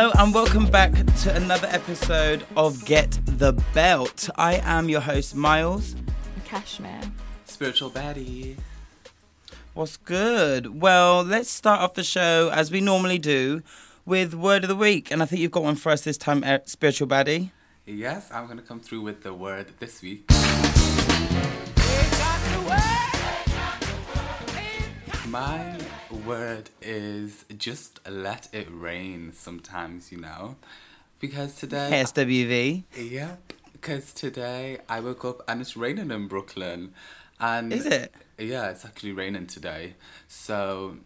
Hello and welcome back to another episode of Get the Belt. I am your host, Miles. Cashmere. Spiritual baddie. What's good? Well, let's start off the show as we normally do with Word of the Week. And I think you've got one for us this time, Spiritual Baddie. Yes, I'm gonna come through with the word this week. My word is just let it rain sometimes, you know? Because today. SWV. Yep. Because today I woke up and it's raining in Brooklyn. And Is it? Yeah, it's actually raining today. So,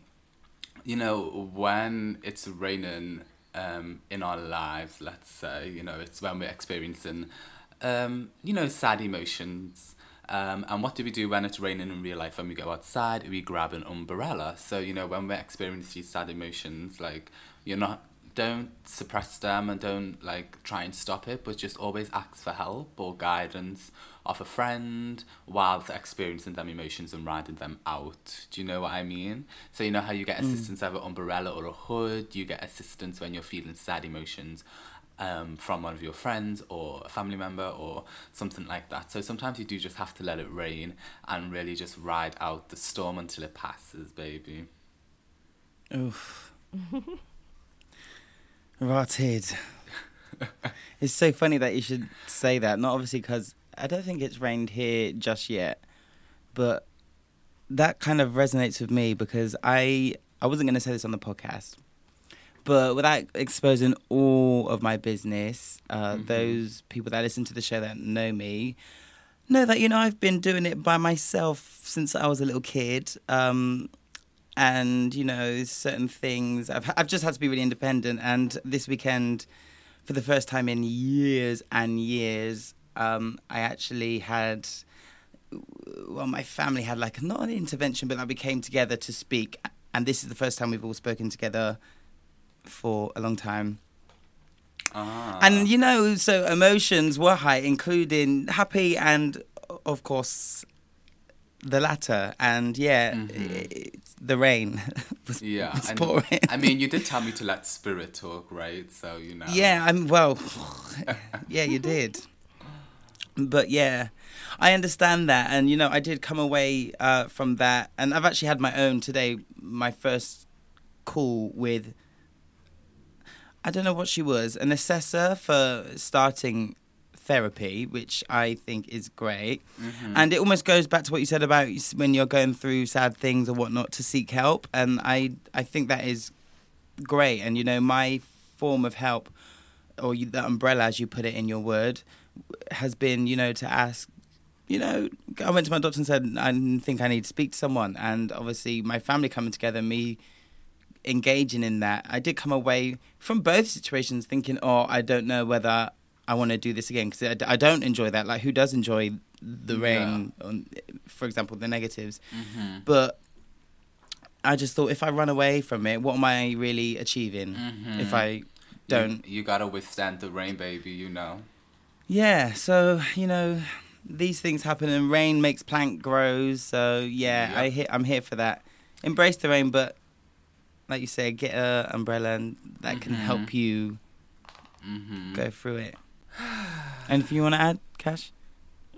you know, when it's raining um, in our lives, let's say, you know, it's when we're experiencing, um, you know, sad emotions. Um, and what do we do when it's raining in real life? When we go outside, we grab an umbrella. So, you know, when we're experiencing these sad emotions, like, you're not, don't suppress them and don't, like, try and stop it, but just always ask for help or guidance of a friend whilst experiencing them emotions and riding them out. Do you know what I mean? So, you know how you get assistance of an umbrella or a hood, you get assistance when you're feeling sad emotions um, from one of your friends or a family member or something like that. So sometimes you do just have to let it rain and really just ride out the storm until it passes, baby. Oof. Rotted. it's so funny that you should say that. Not obviously because I don't think it's rained here just yet, but that kind of resonates with me because I I wasn't going to say this on the podcast, but without exposing all of my business, uh, those people that listen to the show that know me know that you know I've been doing it by myself since I was a little kid. Um, and you know certain things I've I've just had to be really independent. And this weekend, for the first time in years and years, um, I actually had. Well, my family had like not an intervention, but like we came together to speak, and this is the first time we've all spoken together for a long time. Ah. And you know, so emotions were high, including happy and, of course, the latter. And yeah, it's the rain was, Mm-hmm. yeah, was and- pouring. I mean, you did tell me to let spirit talk, right? So you know. Yeah, I'm well. yeah, you did. But yeah, I understand that, and you know, I did come away uh, from that, and I've actually had my own today. My first call with, I don't know what she was, an assessor for starting therapy, which I think is great. Mm-hmm. And it almost goes back to what you said about when you're going through sad things or whatnot to seek help, and I I think that is great. And you know, my form of help, or you, the umbrella, as you put it in your word, has been, you know, to ask. You know, I went to my doctor and said I think I need to speak to someone, and obviously my family coming together, me engaging in that, I did come away from both situations thinking, oh, I don't know whether I want to do this again because I, I don't enjoy that. Like, who does enjoy the rain? On, for example, the negatives, Mm-hmm. but I just thought if I run away from it, what am I really achieving if I don't? You, you gotta withstand the rain, baby. You know. Yeah, so you know, these things happen, and rain makes plant grows. So yeah, Yep. I he- I'm here for that. Embrace the rain, but like you say, get a umbrella, and that can help you Mm-hmm. go through it. Anything you want to add, Cash?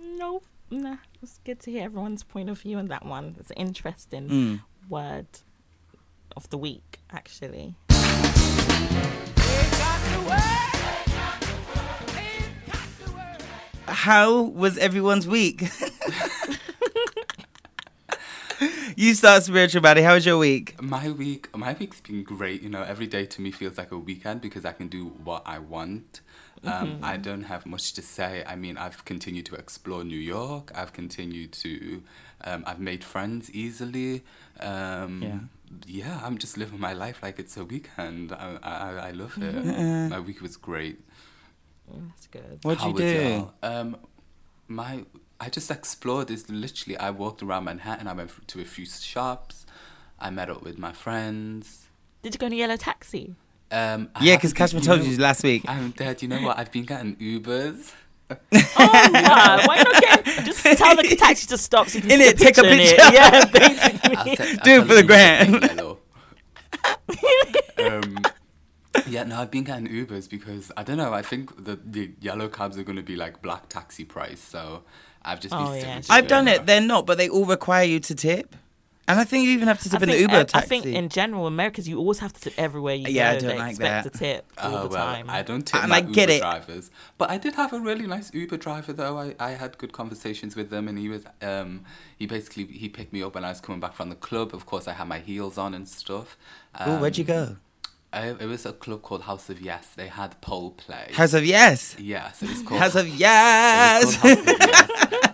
No, nah. It's good to hear everyone's point of view on that one. It's an interesting Mm. word of the week, actually. How was everyone's week? you start spiritual baddie. How was your week? My week, my week's been great. You know, every day to me feels like a weekend because I can do what I want. Um, I don't have much to say. I mean, I've continued to explore New York. I've continued to, um, I've made friends easily. Um, Yeah. yeah, I'm just living my life like it's a weekend. I, I, I love it. My week was great. That's good. What'd How you was do? Um, my I just explored. this. literally I walked around Manhattan. I went to a few shops. I met up with my friends. Did you go in a yellow taxi? Um, I Yeah, because haven't- Cashman told know- you last week. I'm dead. You know what? I've been getting Ubers. Oh, wow. Why not get just tell the taxi to stop so you can In it, take a in picture. It. Yeah, I'll basically. I'll Do it for the you gram. um, yeah, no, I've been getting Ubers because I don't know. I think the the yellow cabs are going to be like black taxi price, so I've just been Oh, sticking yeah, I've done yellow. it. They're not, but they all require you to tip. And I think you even have to I tip in think, the Uber uh, taxi. I think in general, Americas, you always have to tip everywhere you Yeah, I go. don't they like expect that. to tip all Oh the well, time. I don't tip And my I get Uber it. drivers, but I did have a really nice Uber driver though. I, I had good conversations with him, and he was um he basically he picked me up when I was coming back from the club. Of course, I had my heels on and stuff. Um, oh, where'd you go? I, it was a club called House of Yes. They had pole play. House of Yes. yeah, so it's called House of it was Yes. called House of Yes.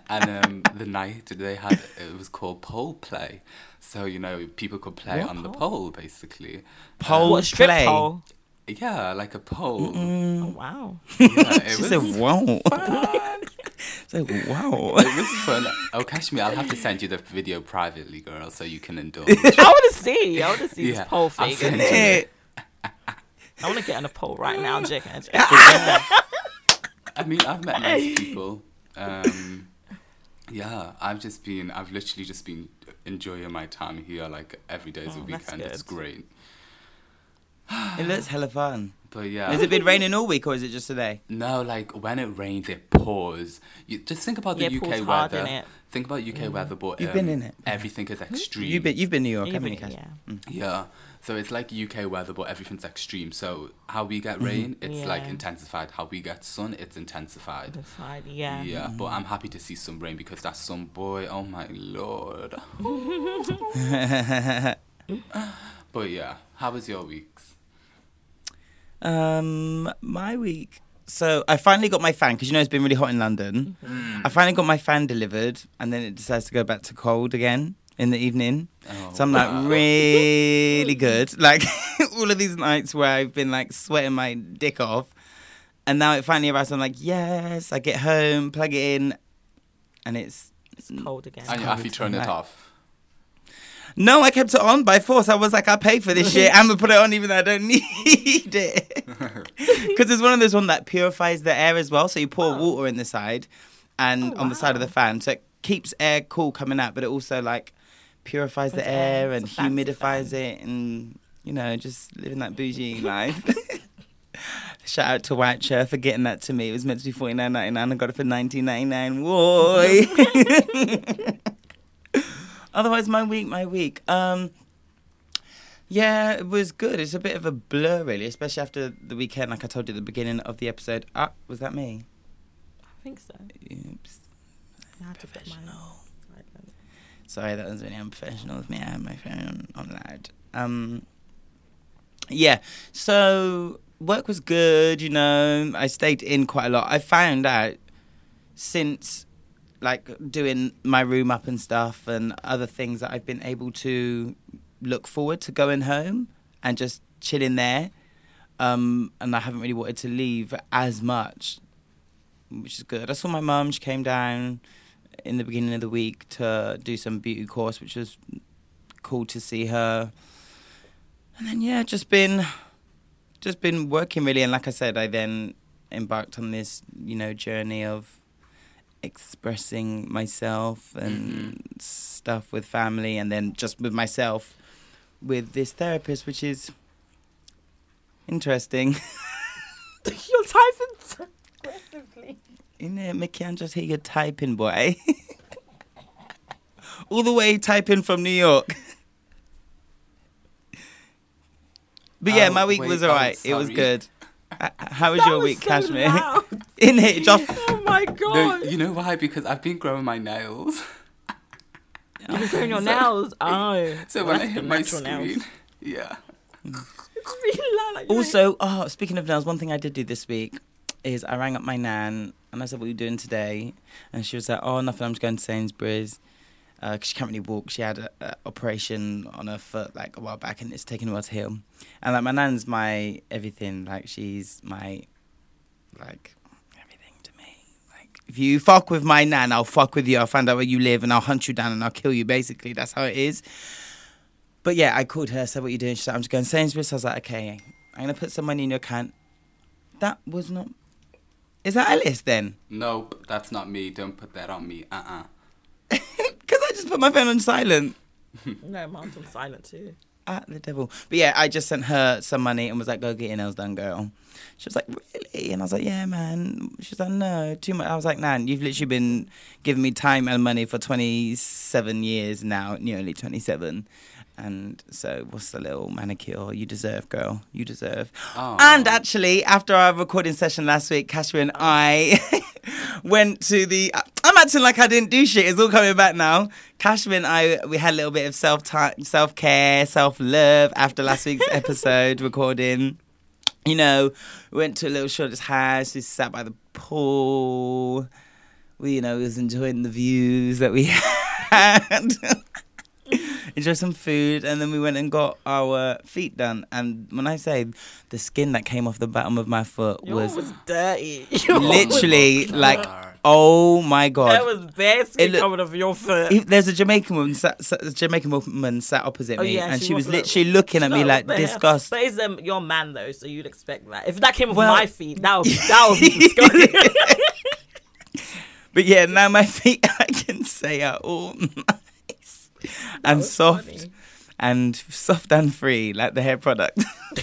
and um, the night they had it was called pole play. So you know people could play on the pole basically. Pole what strip play. pole? Yeah, like a pole. Oh wow! Yeah, it She was said, "Wow." Say, "Wow." It was fun. Oh, Cashmere, I'll have to send you the video privately, girl, so you can indulge. I want to see. I want to see Yeah, this pole I'll it. I want to get on a pole right now, Jake. I mean, I've met nice people. Um, yeah, I've just been, I've literally just been enjoying my time here. Like every day is a Oh, that's weekend. It's great. It looks hella fun. But yeah. Has it been raining all week or is it just today? No, like when it rains, it pours. You just think about the Yeah, it UK pours hard, weather. innit? Think about UK mm-hmm. weather, but You've um, been in it. Everything is extreme. You've been you've been New York, You've haven't you, been- Cash? yeah. Mm. Yeah. So it's like UK weather, but everything's extreme. So how we get mm-hmm. rain, it's like intensified. How we get sun, it's intensified. The side, yeah. Yeah, but mm-hmm. I'm happy to see some rain because that sun boy, oh my lord. but yeah, how was your weeks? Um, my week. So I finally got my fan because you know it's been really hot in London. I finally got my fan delivered, and then it decides to go back to cold again in the evening. Oh, So I'm like wow. really good. Like all of these nights where I've been like sweating my dick off, and now it finally arrives. I'm like, yes. I get home, plug it in, and it's It's cold again. And you have to covered turn it tonight. off. No. I kept it on by force. I was like, I pay for this shit. I'm gonna put it on even though I don't need it. Because it's one of those one that purifies the air as well. So you pour water in the side, and Oh, on the side of the fan, so it keeps air cool coming out, but it also like purifies the air. and It's a fancy humidifies it, and you know, just living that bougie life. Shout out to White Chair for getting that to me. It was meant to be forty nine ninety nine. I got it for nineteen ninety nine. Boy. Otherwise, my week, my week. Um, yeah, it was good. It's a bit of a blur, really, especially after the weekend. Like I told you at the beginning of the episode. Ah, was that me? I think so. Oops. I had to put my Professional. Sorry, that was really unprofessional of me. I had my phone on loud. Um, yeah, so work was good, you know. I stayed in quite a lot. I found out since like doing my room up and stuff and other things that I've been able to look forward to going home and just chilling there. Um, and I haven't really wanted to leave as much, which is good. I saw my mum, she came down in the beginning of the week to do some beauty course, which was cool to see her. And then yeah, just been just been working really and like I said, I then embarked on this, you know, journey of expressing myself and mm-hmm. stuff with family and then just with myself with this therapist which is interesting. You're typing aggressively. In it, Mickey, I'm just here typing, boy. All the way typing from New York. But yeah, Oh, my week wait, was oh, alright. it was good. How was That your was week, so Cashmere? In it, just Oh my No, you know why? Because I've been growing my nails. You've been growing your nails. Oh, So Well, when I hit my natural screen, nails. yeah. It's really loud. Like, you're Also, oh, speaking of nails, one thing I did do this week is I rang up my nan and I said, "What are you doing today?" And she was like, "Oh, nothing. I'm just going to Sainsbury's." Uh 'cause she can't really walk. She had an operation on her foot like a while back, and it's taken a while to heal. And like my nan's my everything. Like she's my like everything to me. Like if you fuck with my nan, I'll fuck with you. I'll find out where you live, and I'll hunt you down, and I'll kill you. Basically, that's how it is. But yeah, I called her, said, What you doing? She said, I'm just going to Sainsbury's. I was like, Okay, I'm going to put some money in your account. That was not. Is that Alice then? Nope, that's not me. Don't put that on me. Uh uh Because I just put my phone on silent. No, mom's on silent too. At the devil. But yeah, I just sent her some money and was like, Go get your nails done, girl. She was like, Really? And I was like, Yeah, man. She was like, No, too much. I was like, Nan, you've literally been giving me time and money for 27 years now, nearly 27. And so, what's the little manicure you deserve, girl? You deserve. Aw. And actually, after our recording session last week, Cashmere and I went to the. I'm acting like I didn't do shit. It's all coming back now. Cashmere and I, we had a little bit of self self care, self love after last week's episode recording. You know, went to a little Shoreditch House. We sat by the pool. We, you know, was enjoying the views that we had. Enjoy some food, and then we went and got our feet done. And when I say the skin that came off the bottom of my foot Yours was was dirty. literally like, oh my god! That was bare skin look- coming off your foot. There's a Jamaican woman, sat, sat, a Jamaican woman sat opposite Oh, me, yeah, and she she was was like- literally looking at me like what the hell? disgust. But it's um, your man though, so you'd expect that. If that came off Well- my feet, that would that would be disgusting. But yeah, now my feet, I can say, are all and soft funny. and soft and free, like the hair product.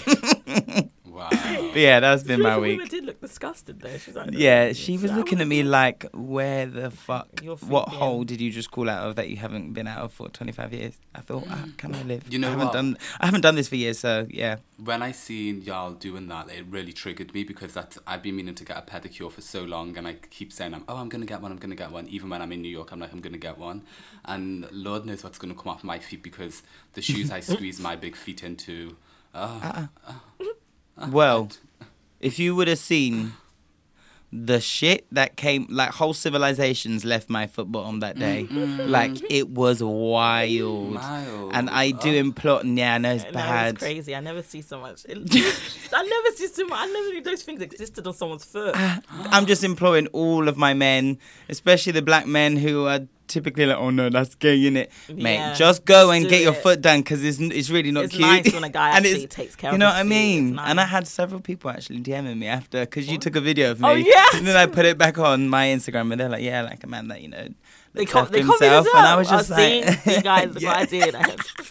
Wow. but yeah, that's been my The woman week. Did look disgusted though. She's like, Yeah, she was That looking at me like, where the fuck, what been? hole did you just call out of that you haven't been out of for 25 years? I thought, ah, can I live? You know I haven't what? done, I haven't done this for years, so yeah. When I seen y'all doing that, it really triggered me because that's I've been meaning to get a pedicure for so long, and I keep saying, I'm, "Oh, I'm gonna get one. I'm gonna get one." Even when I'm in New York, I'm like, "I'm gonna get one," and Lord knows what's gonna come off my feet because the shoes I squeeze my big feet into. Oh, Well, if you would have seen the shit that came, like whole civilizations left my foot bottom that day. Mm-hmm. Mm-hmm. Like it was wild. Mild. And I do Oh. implore, yeah, it's No, bad. it's crazy. I never see so much. It, I never see so much. I never knew those things existed on someone's foot. Ah, I'm just imploring all of my men, especially the black men who are typically like, oh no, that's gay, innit? Mate, Yeah, just go and do get your foot done because it's, it's really not It's cute. nice when a guy And actually takes care You of know his what I mean? It's And I had several people actually DMing me after because you took a video of oh, me. Oh, yeah. And then I put it back on my Instagram and they're like, yeah, like a man that, you know, They, after they himself. And. I was just oh, seen, like, you guys, yeah. what I did.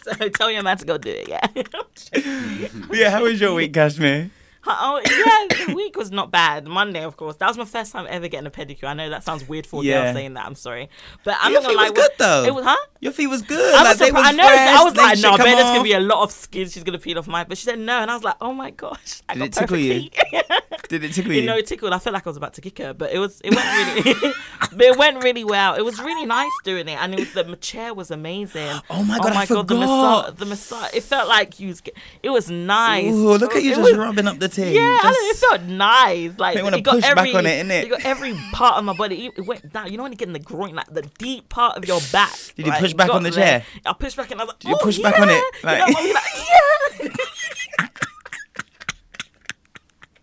so tell your man to go do it. Yeah. yeah, how was your week, Cashmere? Oh yeah, the week was not bad. Monday, of course, that was my first time ever getting a pedicure. I know that sounds weird for a Yeah. girl saying that. I'm sorry, but I'm Your not gonna lie. was good though. It was huh? Your feet was good. I like, was they surprised. I know. I was like, no, I bet there's gonna be a lot of skin she's gonna peel off mine. But she said no, and I was like, oh my gosh, I Did got it tickle you? Did it tickle You you? know, it tickled. I felt like I was about to kick her, but it was it went really, but it went really well. It was really nice doing it, and it was, the chair was amazing. Oh my God, oh my I the forgot. massage, the massage. It felt like you. Was, it was nice. Ooh, look at you It just was- rubbing up the Yeah, I Just- it felt nice. Like They wanna it got back every, on it, innit? It got every part of my body. It, went down. You know when you get in the groin, like the deep part of your back. Did you push back on the there. chair? I pushed back and I was like, Did you "Oh, push back on it? yeah." Like- you know, like, yeah.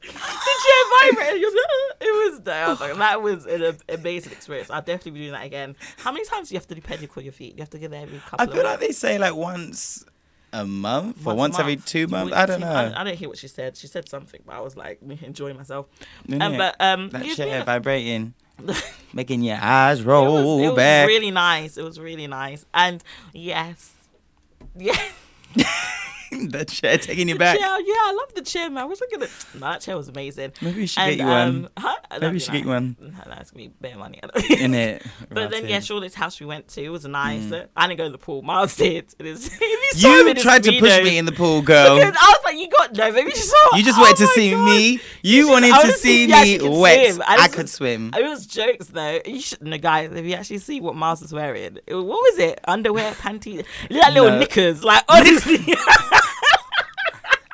the chair vibrated. It was, it was there. I was like, that was an amazing experience. I'll definitely be doing that again. How many times do you have to do pedicure your feet? You have to get there every couple I feel like they say like once a month or Once every two months. I don't know. I, I didn't hear what she said. She said something, but I was like enjoying myself. Um, but um, that chair been- vibrating, making your eyes it roll was, it was back. really nice. It was really nice, and yes, yeah. the chair taking you The back. chair, yeah, I love the chair, man. I wish I could. No, that chair was amazing. Maybe we should And, get you one. Um, huh? Maybe we should get you one. No, no, it's gonna be bare money. In it. But then, yeah, Right. Shoreditch House we went to was nice. Mm. I didn't go to the pool. Miles did. It is. him You tried to push me in the pool, girl. Because I was like, you got no, maybe you saw. You just oh wanted to see God. me. You wanted to see you me wet. swim. I just- could swim. It was jokes though. You should, no guys. If you actually see what Miles was wearing, what was it? Underwear, panties, like little No. knickers. Like honestly,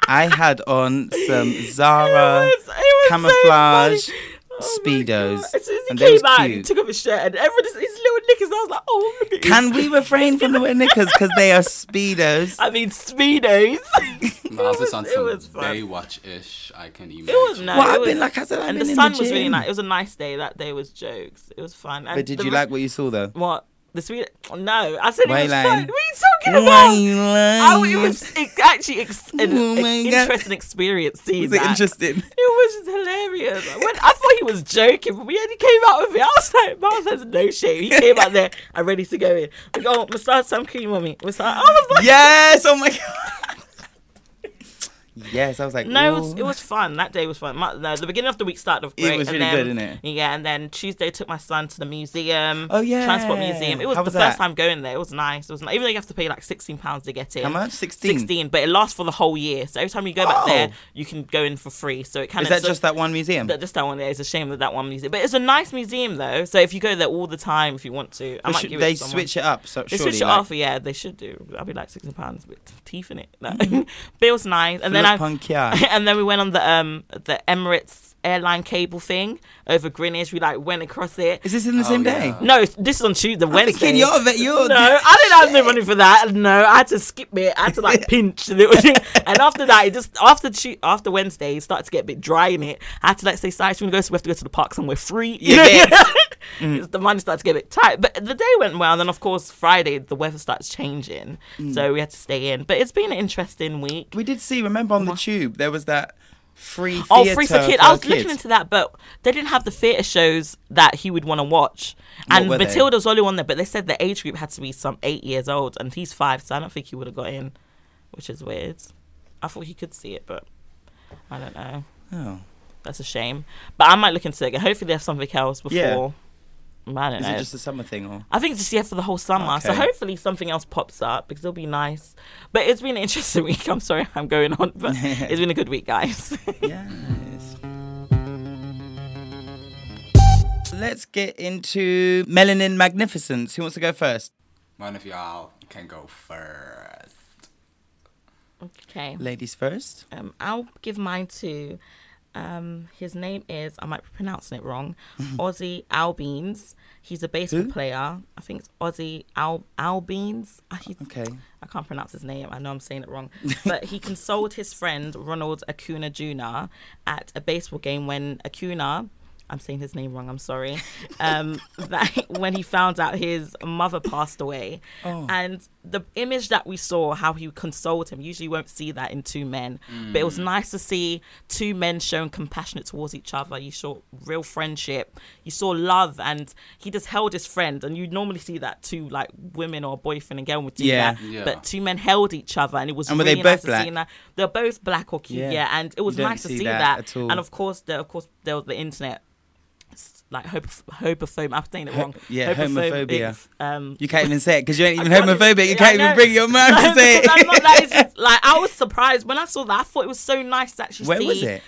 I had on some it Zara was, it was camouflage so funny. Oh speedos, God. As soon as he and they was came out, he cute. took off his shirt and everyone just his little knickers. I was like, oh look. Can we refrain from the word knickers because they are speedos? I mean speedos. Miles it was, is on it some was fun. Baywatch ish. I can imagine. It was no. Well, I've been like I said, I've and been the in sun the was really nice. It was a nice day. That day was jokes. It was fun. And But did the you re- like what you saw though? what the sweet? No, I said Why it was fun. What are you talking about? Oh, it was ex- actually ex- an Oh an interesting experience seeing Was it that. interesting? It was just hilarious. When, I thought he was joking, but when he came out with it, I was like, Miles has no shame. He came out there, I'm ready to go in. Like, oh, massage some cream on me. Massage. I was like, Yes! Oh my god! Yes, I was like, No, it was, it was fun. That day was fun. My, no, the beginning of the week started off It great. was and really then, good, innit? Yeah, and then Tuesday took my son to the museum. Oh, yeah. Transport Museum. It was How the was first time going there. It was nice. It was nice. even though you have to pay like sixteen pounds to get in. How much? 16? Sixteen, but it lasts for the whole year. So every time you go back Oh. there, you can go in for free. So it kind of Is that just that one museum? that just that one there. It's a shame that that one museum, but it's a nice museum though. So if you go there all the time, if you want to, I But might give they it switch it up? So They surely, switch it like, off, yeah, they should do. I'll be like sixteen pounds with teeth in it. No. but it was nice, and then punk, yeah. and then we went on the um the Emirates airline cable thing over Greenwich. We like went across it. Is this in the same oh, yeah. day? No, this is on Tuesday, I'm Wednesday. thinking you're, ve- you're no, I didn't have no money for that. No, I had to skip it. I had to like pinch. And, it was, and after that, it just after Tu- after Wednesday, it started to get a bit dry in it. I had to like say, "Sorry, we go. So we have to go to the park somewhere free." You Yeah, know? yeah. Mm. The money started to get a bit tight, but the day went well. And then, of course, Friday the weather starts changing, mm. so we had to stay in. But it's been an interesting week. We did see. Remember on the tube there was that free. Oh, free for kids. I was kids. looking into that, but they didn't have the theatre shows that he would want to watch. What And Matilda's? Only one there, but they said the age group had to be some eight years old, and he's five, so I don't think he would have got in, which is weird. I thought he could see it, but I don't know. Oh. That's a shame. But I might look into it again. Hopefully, they have something else before. Yeah. I don't Is know. it just a summer thing or? I think it's just yeah for the whole summer. So hopefully something else pops up because it'll be nice. But it's been an interesting week. I'm sorry I'm going on, but it's been a good week, guys. Yes. Let's get into Melanin Magnificence. Who wants to go first? One of y'all can go first. okay. Ladies first. Um, I'll give mine to. Um, his name is I might be pronouncing it wrong. Ozzie Albeans. He's a baseball Who? player. I think it's Ozzie Al Albeans. He- Okay. I can't pronounce his name. I know I'm saying it wrong. But he consoled his friend Ronald Acuna Jr. at a baseball game when Acuna, I'm saying his name wrong, I'm sorry, um, that when he found out his mother passed away. Oh. And the image that we saw, how he consoled him, usually you won't see that in two men. But it was nice to see two men showing compassionate towards each other. You saw real friendship. You saw love, and he just held his friend. And you normally see that two like women or boyfriend and girl would do Yeah. that. Yeah. But two men held each other, and it was And were they really both nice black? to see that. They're both black or cute, Yeah. yeah. And it was nice to see that that. at all. And of course, there of course there was the internet. S- Like hope, homophobia. I'm saying it wrong. yeah, homophobia. Um, You can't even say it because you ain't even homophobic. You even- can't I even bring your mouth No, to say because I'm not that. It's it. just, like I was surprised when I saw that. I thought it was so nice to actually Where see. Where was it?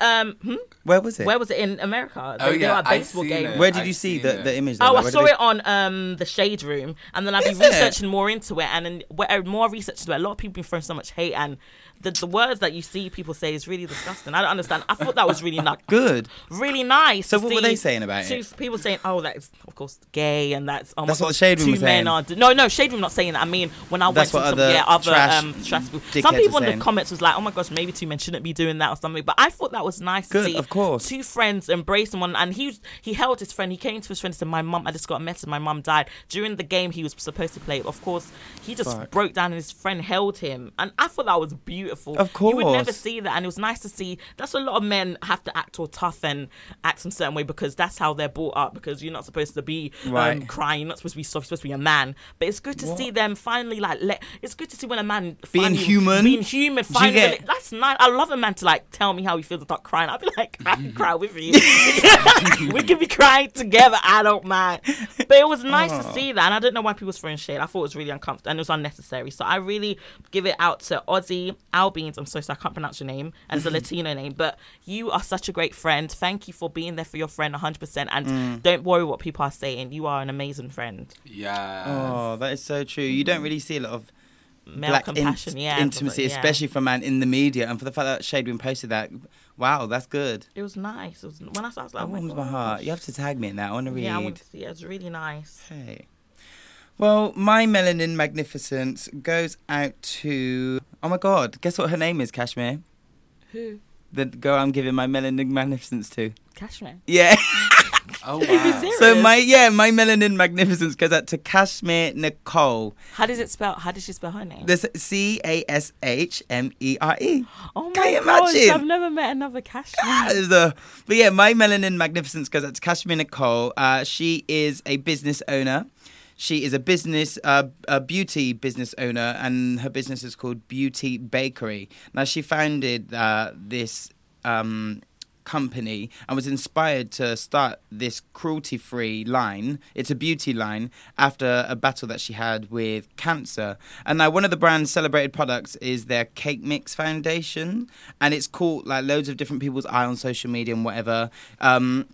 Um, hmm? Where was it? where was it in America? Oh, They- they yeah, were at a I baseball game. it. Where did I've you see the, it. the image? Oh, though? I saw did it on um the shade room, and then I've been Is it? researching more into it, and then where more research into it, a lot of people been throwing so much hate, and the, the words that you see people say is really disgusting. I don't understand. I thought that was really not Good. really nice. So what were they saying about two it? People saying, "Oh, that's of course gay," and that's oh That's what the Shade Room two was men saying. are no, no Shade Room not saying that. I mean, when I That's went to some other yeah other trash um trash people, some people in the comments was like, "Oh my gosh, maybe two men shouldn't be doing that or something." But I thought that was nice Good, to see. of course. two friends embracing one, and he he held his friend. He came to his friend and said, "My mum, I just got a message. My mum died during the game he was supposed to play." Of course, he just Fuck. broke down, and his friend held him, and I thought that was beautiful. Beautiful. Of course. You would never see that. And it was nice to see. That's a lot of men have to act all tough and act in a certain way because that's how they're brought up because you're not supposed to be um, Right. crying. You're not supposed to be soft. You're supposed to be a man. But it's good to see them finally like let. It's good to see when a man Being finally- human. being human. Finally, get- that's nice. I love a man to like tell me how he feels and start crying. I'd be like, I can cry with you. we can be crying together. I don't mind. But it was nice to see that, and I don't know why people was throwing shade. I thought it was really uncomfortable and it was unnecessary. So I really give it out to Ozzie Albeans. I'm so sorry, I can't pronounce your name, and it's a Latino name. But you are such a great friend. Thank you for being there for your friend 100%. And mm. don't worry what people are saying. You are an amazing friend. Yeah. Oh, that is so true. You don't mm. really see a lot of Male black in- yeah. intimacy, yeah. especially from man in the media, and for the fact that Shade Room posted that. Wow, that's good. It was nice. It was when I saw, I was like, oh That oh my, warms my heart. You have to tag me in that. I want to read. Yeah, I want to see. it. It's really nice. Hey. Well, my melanin magnificence goes out to. Oh my god, guess what her name is, Cashmere? Who? The girl I'm giving my melanin magnificence to. Cashmere. Yeah. Oh wow. so my yeah, my melanin magnificence goes out to Cashmere Nicole. How does it spell? How does she spell her name? This C A S H M E R E. oh my Can you gosh, imagine? I've never met another Cashmere. Is but yeah, my melanin magnificence goes out to Cashmere Nicole. Uh, she is a business owner. She is a business, uh, a beauty business owner, and her business is called Beauty Bakery. Now, she founded uh, this um, company and was inspired to start this cruelty-free line. It's a beauty line after a battle that she had with cancer. And now, one of the brand's celebrated products is their Cake Mix Foundation, and it's caught like loads of different people's eye on social media and whatever. Um,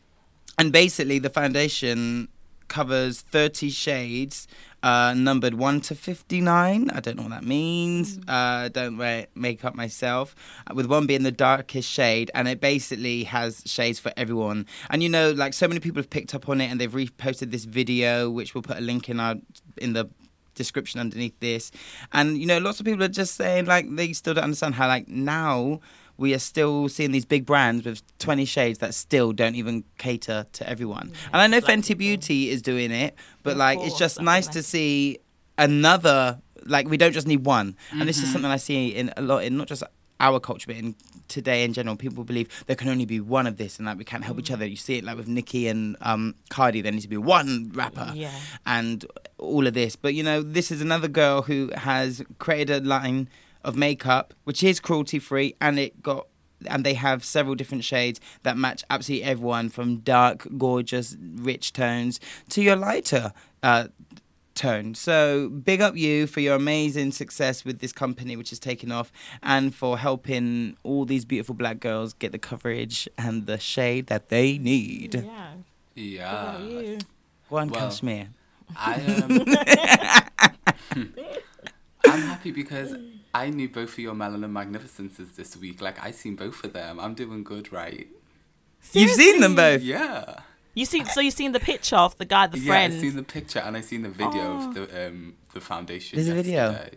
and basically, the foundation covers 30 shades uh, numbered 1 to 59 i don't know what that means. Uh, don't wear makeup myself. Uh, with one being the darkest shade and it basically has shades for everyone. And you know like so many people have picked up on it and they've reposted this video which we'll put a link in our in the description underneath this. And you know lots of people are just saying like they still don't understand how like now we are still seeing these big brands with 20 shades that still don't even cater to everyone. and I know Fenty people. Beauty is doing it, but Of like it's just nice nice. to see another like we don't just need one. And this is something I see in a lot in not just our culture but in today in general people believe there can only be one of this and like we can't help each other you see it like with Nicki and um Cardi there needs to be one rapper Yeah. and all of this. But you know, this is another girl who has created a line of makeup which is cruelty free, and it got and they have several different shades that match absolutely everyone from dark, gorgeous, rich tones to your lighter. Uh, tone. So big up you for your amazing success with this company which is taking off and for helping all these beautiful black girls get the coverage and the shade that they need. Yeah. Yeah. What about you? One Well, Cashmere. I am. I'm happy because I knew both of your Melanin Magnificences this week. Like I seen both of them. I'm doing good, right? You've seen them both. Yeah. You see, so you seen the picture of the guy, the yeah, friend. Yeah, I seen the picture and I seen the video of the um the foundation. There's a video?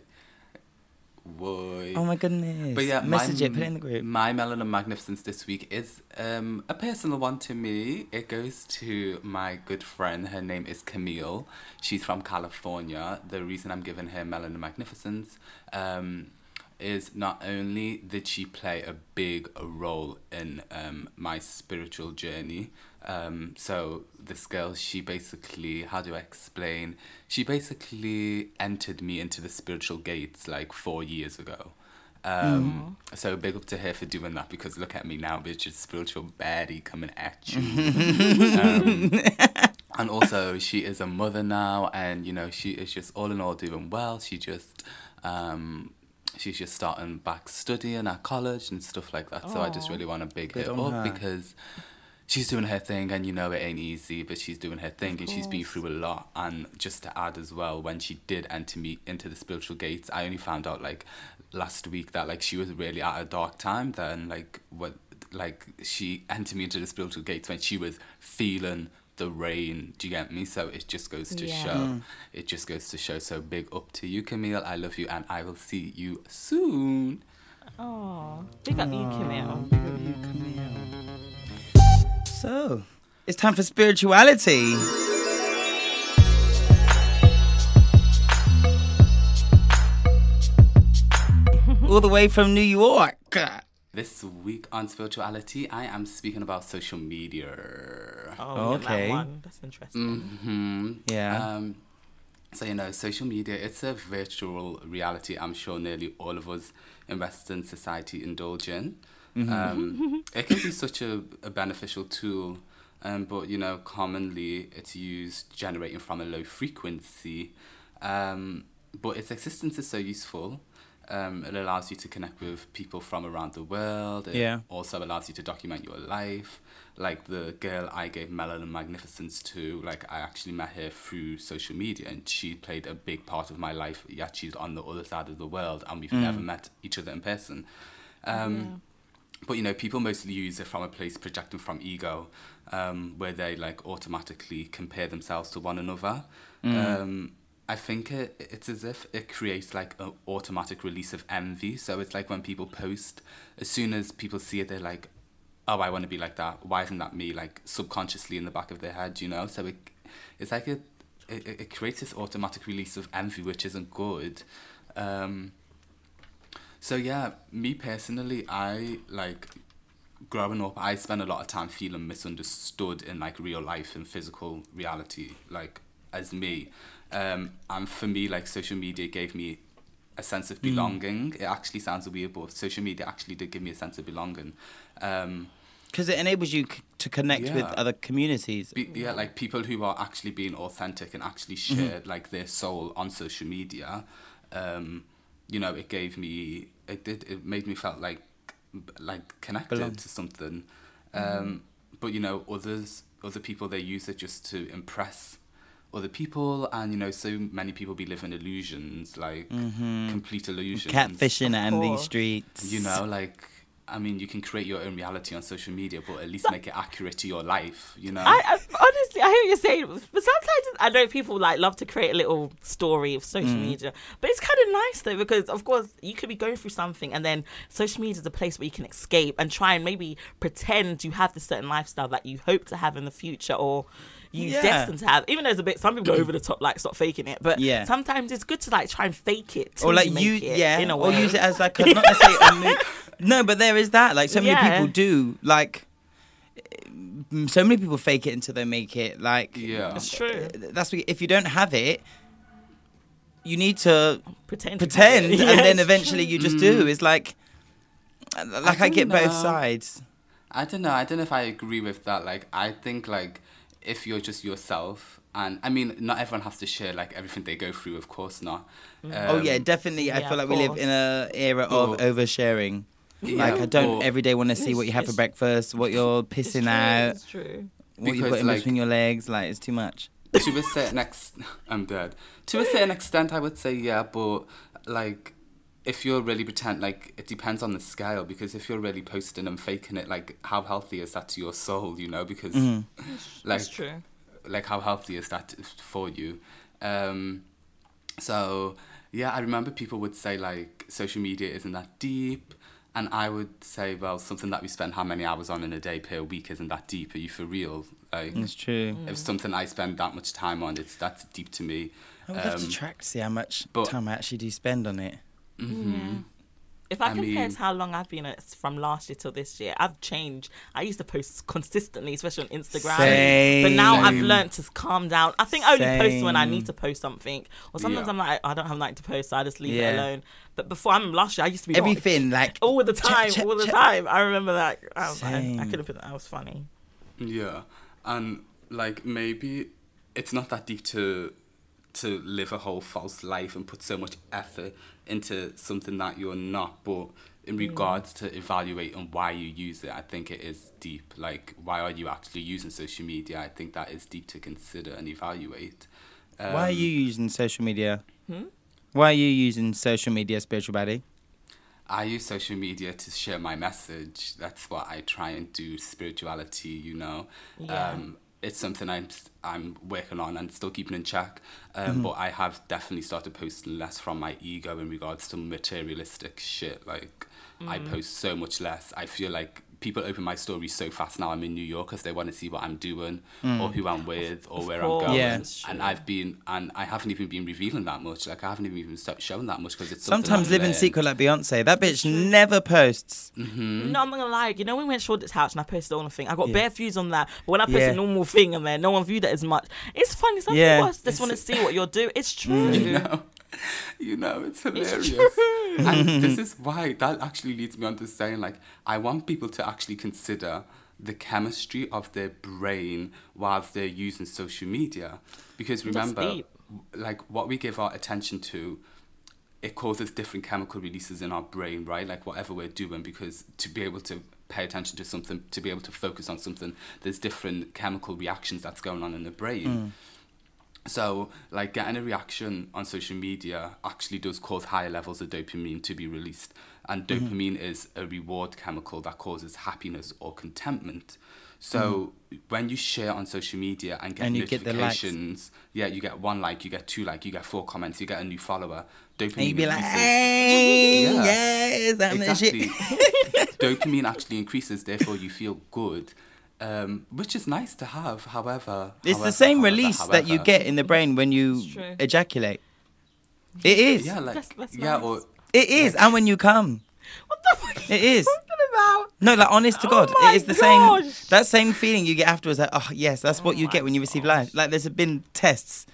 Boy. Oh my goodness. But yeah, message my, it, put it in the group. My Melanin Magnificence this week is um, a personal one to me. It goes to my good friend. Her name is Camille. She's from California. The reason I'm giving her Melanin Magnificence um, is not only did she play a big role in um, my spiritual journey. Um, so this girl, she basically, how do I explain? She basically entered me into the spiritual gates like four years ago. Um, So big up to her for doing that because look at me now, bitch, it's spiritual baddie coming at you. um, and also, she is a mother now, and you know she is just all in all doing well. She just um, she's just starting back studying at college and stuff like that. So I just really want to big her up her. because she's doing her thing and you know it ain't easy but she's doing her thing and she's been through a lot. And just to add as well when she did enter me into the spiritual gates i only found out like last week that like she was really at a dark time then like what like she entered me into the spiritual gates when she was feeling the rain. Do you get me? So it just goes to Yeah. show hmm. it just goes to show. So big up to you camille. I love you and i will see you soon. Oh, big up to you, Camille. So, it's time for spirituality. all the way from New York. This week on spirituality, I am speaking about social media. Oh, Okay. That one. That's interesting. hmm Yeah. Um, so you know, social media, it's a virtual reality. I'm sure nearly all of us in Western society indulge in. Um, it can be such a, a beneficial tool, um, but you know, commonly it's used generating from a low frequency. Um, but its existence is so useful. Um, it allows you to connect with people from around the world. It Yeah. also allows you to document your life. Like the girl I gave Melanin Magnificence to, like I actually met her through social media and she played a big part of my life, yet she's on the other side of the world and we've never met each other in person. Um, But you know, people mostly use it from a place projecting from ego, um, where they like automatically compare themselves to one another. Um, I think it, it's as if it creates like an automatic release of envy. So it's like when people post, as soon as people see it, they're like, "Oh, I want to be like that. Why isn't that me?" Like subconsciously in the back of their head, you know. So it, it's like it, it, it creates this automatic release of envy, which isn't good. Um, so yeah, me personally, I like growing up. I spent a lot of time feeling misunderstood in like real life and physical reality, like as me. Um, and for me, like social media gave me a sense of belonging. It actually sounds weird, but social media actually did give me a sense of belonging. Um, Because it enables you c- to connect with other communities. be, yeah, like people who are actually being authentic and actually shared like their soul on social media. Um, you know, it gave me it did it made me felt like like connected Belong. to something. Um, But you know, others other people they use it just to impress other people, and you know, so many people be living illusions, like complete illusions. Catfishing Of and these streets. You know, like. I mean, you can create your own reality on social media, but at least make it accurate to your life. You know. I, I honestly, I hear what you're saying, but sometimes I know people like love to create a little story of social mm. media, but it's kind of nice though because of course you could be going through something, and then social media is a place where you can escape and try and maybe pretend you have this certain lifestyle that you hope to have in the future or. You Yeah. destined to have, even though it's a bit. Some people go over the top, like stop faking it. But Yeah. sometimes it's good to like try and fake it, or like make you, it, yeah, in a or use it as like a, not necessarily a mo- no, but there is that. Like so many Yeah. people do. Like mm, so many people fake it until they make it. Like Yeah. It's true. that's what, if you don't have it, you need to Pretend, you have pretend, and Yeah, then eventually you just do. It's like like I, don't get both sides. I don't know. I don't know if I agree with that. Like, I think like if you're just yourself, and I mean, not everyone has to share like everything they go through. Of course not. oh yeah, Um, definitely. I yeah, feel of like we live in a era of But- oversharing. yeah, Like I don't but- every day want to see what you have for breakfast, what you're It's pissing true, out, It's true. what you Because, put in like- between your legs. Like it's too much. to a certain ex, I'm dead. To a certain extent, I would say yeah, but like. If you're really pretend, like it depends on the scale. Because if you're really posting and faking it, like how healthy is that to your soul? You know, because like It's true. like how healthy is that for you um so yeah i remember people would say like social media isn't that deep and i would say well something that we spend how many hours on in a day per week isn't that deep are you for real like It's true. if something i spend that much time on it's that's deep to me I would have to Um, track to see how much but- time I actually do spend on it. Mm-hmm. If I, I compare mean- to how long I've been at, from last year till this year, I've changed. I used to post consistently, especially on Instagram. Same. But now I've learned to calm down. I think I only post when I need to post something, or sometimes Yeah. I'm like, I don't have nothing to post, so I just leave Yeah. it alone. But before I'm last year, I used to be like, Everything like all the time, check, all the time. I remember that. I, was like, I could have put that. was funny. Yeah, and like maybe it's not that deep to to live a whole false life and put so much effort into something that you're not. But in regards to evaluating why you use it, I think it is deep. Like, why are you actually using social media? I think that is deep to consider and evaluate. Um, Why are you using social media? Why are you using social media, spiritual baddie? I use social media to share my message. That's what I try and do. Spirituality, you know. Yeah. Um, it's something I'm I'm working on and still keeping in check. Um, But I have definitely started posting less from my ego in regards to materialistic shit. Like I post so much less. I feel like people open my stories so fast now. I'm in New York because they want to see what I'm doing Mm. or who I'm with or where course, I'm going. Yeah. And. I've been and I haven't even been revealing that much. Like I haven't even st- shown that much because it's Sometimes I've live in secret like Beyonce. That bitch never posts. Mm-hmm. No, I'm not gonna lie. You know, when we went to Shoreditch House and I posted on a thing, I got Yeah. bare views on that. But when I posted Yeah. a normal thing on there, no one viewed it as much. It's funny. Some Yeah. people just want to see what you're doing. It's true. You know, you know, it's hilarious. true. and this is why that actually leads me on to saying, like, I want people to actually consider the chemistry of their brain whilst they're using social media, because remember, like, what we give our attention to. It causes different chemical releases in our brain, right? Like whatever we're doing, because to be able to pay attention to something, to be able to focus on something, there's different chemical reactions that's going on in the brain. So, like getting a reaction on social media actually does cause higher levels of dopamine to be released. And Mm-hmm. dopamine is a reward chemical that causes happiness or contentment. So, when you share on social media and get Mm-hmm. And you get notifications, yeah, you get one like, you get two like, you get four comments, you get a new follower. Dopamine And be like, hey, Yeah. yes, I'm Exactly. shit. dopamine actually increases, therefore you feel good, um, which is nice to have. However, It's however, the same however, release that you get in the brain when you ejaculate. It is. Yeah, like That's- that's yeah, nice. or It is. And when you come. What the fuck? It is. Talking about? No, like honest to Oh God, my it is the same. That same feeling you get afterwards. Like, oh yes, that's what Oh you get when you receive life. Like there's been tests.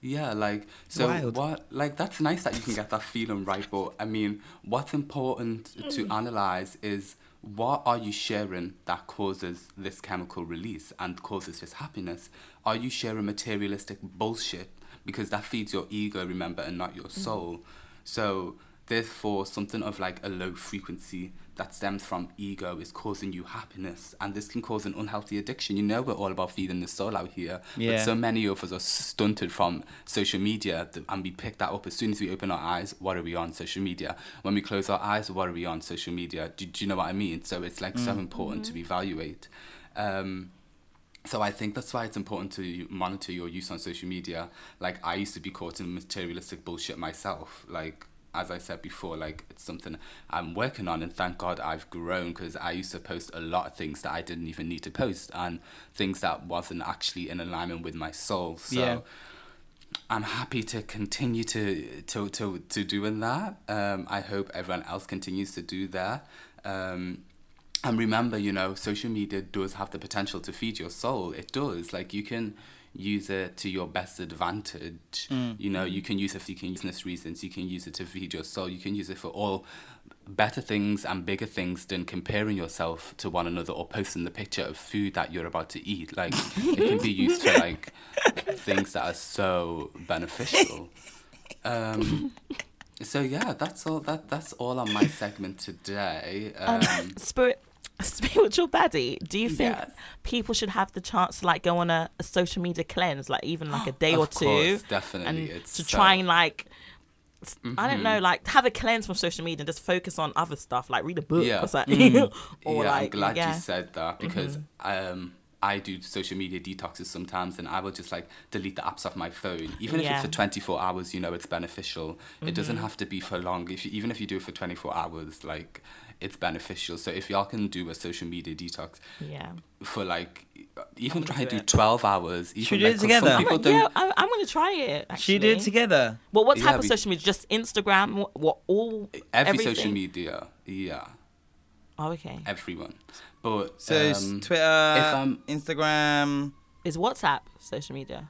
Yeah, like so Wild. what like that's nice that you can get that feeling right, but I mean what's important Mm. to analyze is what are you sharing that causes this chemical release and causes this happiness? Are you sharing materialistic bullshit? Because that feeds your ego, remember, and not your mm. soul. So therefore something of like a low frequency that stems from ego is causing you happiness. And this can cause an unhealthy addiction. You know we're all about feeding the soul out here. But so many of us are stunted from social media and we pick that up as soon as we open our eyes. What are we on social media? When we close our eyes what are we on social media? Do, do you know what i mean? So it's like so important to evaluate. Um, so I think that's why it's important to monitor your use on social media. Like I used to be caught in materialistic bullshit myself. Like as I said before, like it's something I'm working on, and thank God I've grown because I used to post a lot of things that I didn't even need to post and things that wasn't actually in alignment with my soul. So. Yeah. I'm happy to continue to to to, to doing that. Um, I hope everyone else continues to do that. Um, and remember, you know, social media does have the potential to feed your soul. It does. Like you can use it to your best advantage. You know, you can use it for you can use business reasons. You can use it to feed your soul. You can use it for all better things and bigger things than comparing yourself to one another or posting the picture of food that you're about to eat. Like it can be used for like things that are so beneficial. Um, so yeah, that's all. That that's all on my segment today. Um, Spirit, spiritual baddie. Do you think Yes. people should have the chance to like go on a, a social media cleanse, like even like a day or two, course, definitely. and It's to so- try and like. I don't Mm-hmm. know, like have a cleanse from social media and just focus on other stuff, like read a book Yeah. or something. or yeah, like, I'm glad yeah. Mm-hmm. you said that because um, I do social media detoxes sometimes, and I will just like delete the apps off my phone, even if Yeah. it's for 24 hours. You know, it's beneficial. It doesn't Mm-hmm. have to be for long. If you, even if you do it for 24 hours, like it's beneficial. So if y'all can do a social media detox Yeah. for like even gonna try to do do it. 12 hours, even Should we do like, it 'cause together? Some I'm people Like, don't. yeah, I, I'm gonna try it. Actually. Should we do it together? Well, what Yeah, type of we- social media? Just Instagram? What, what all? Every everything? social media, yeah, Oh, okay. everyone. But So it's um, Twitter, I'm- Instagram. Is WhatsApp social media?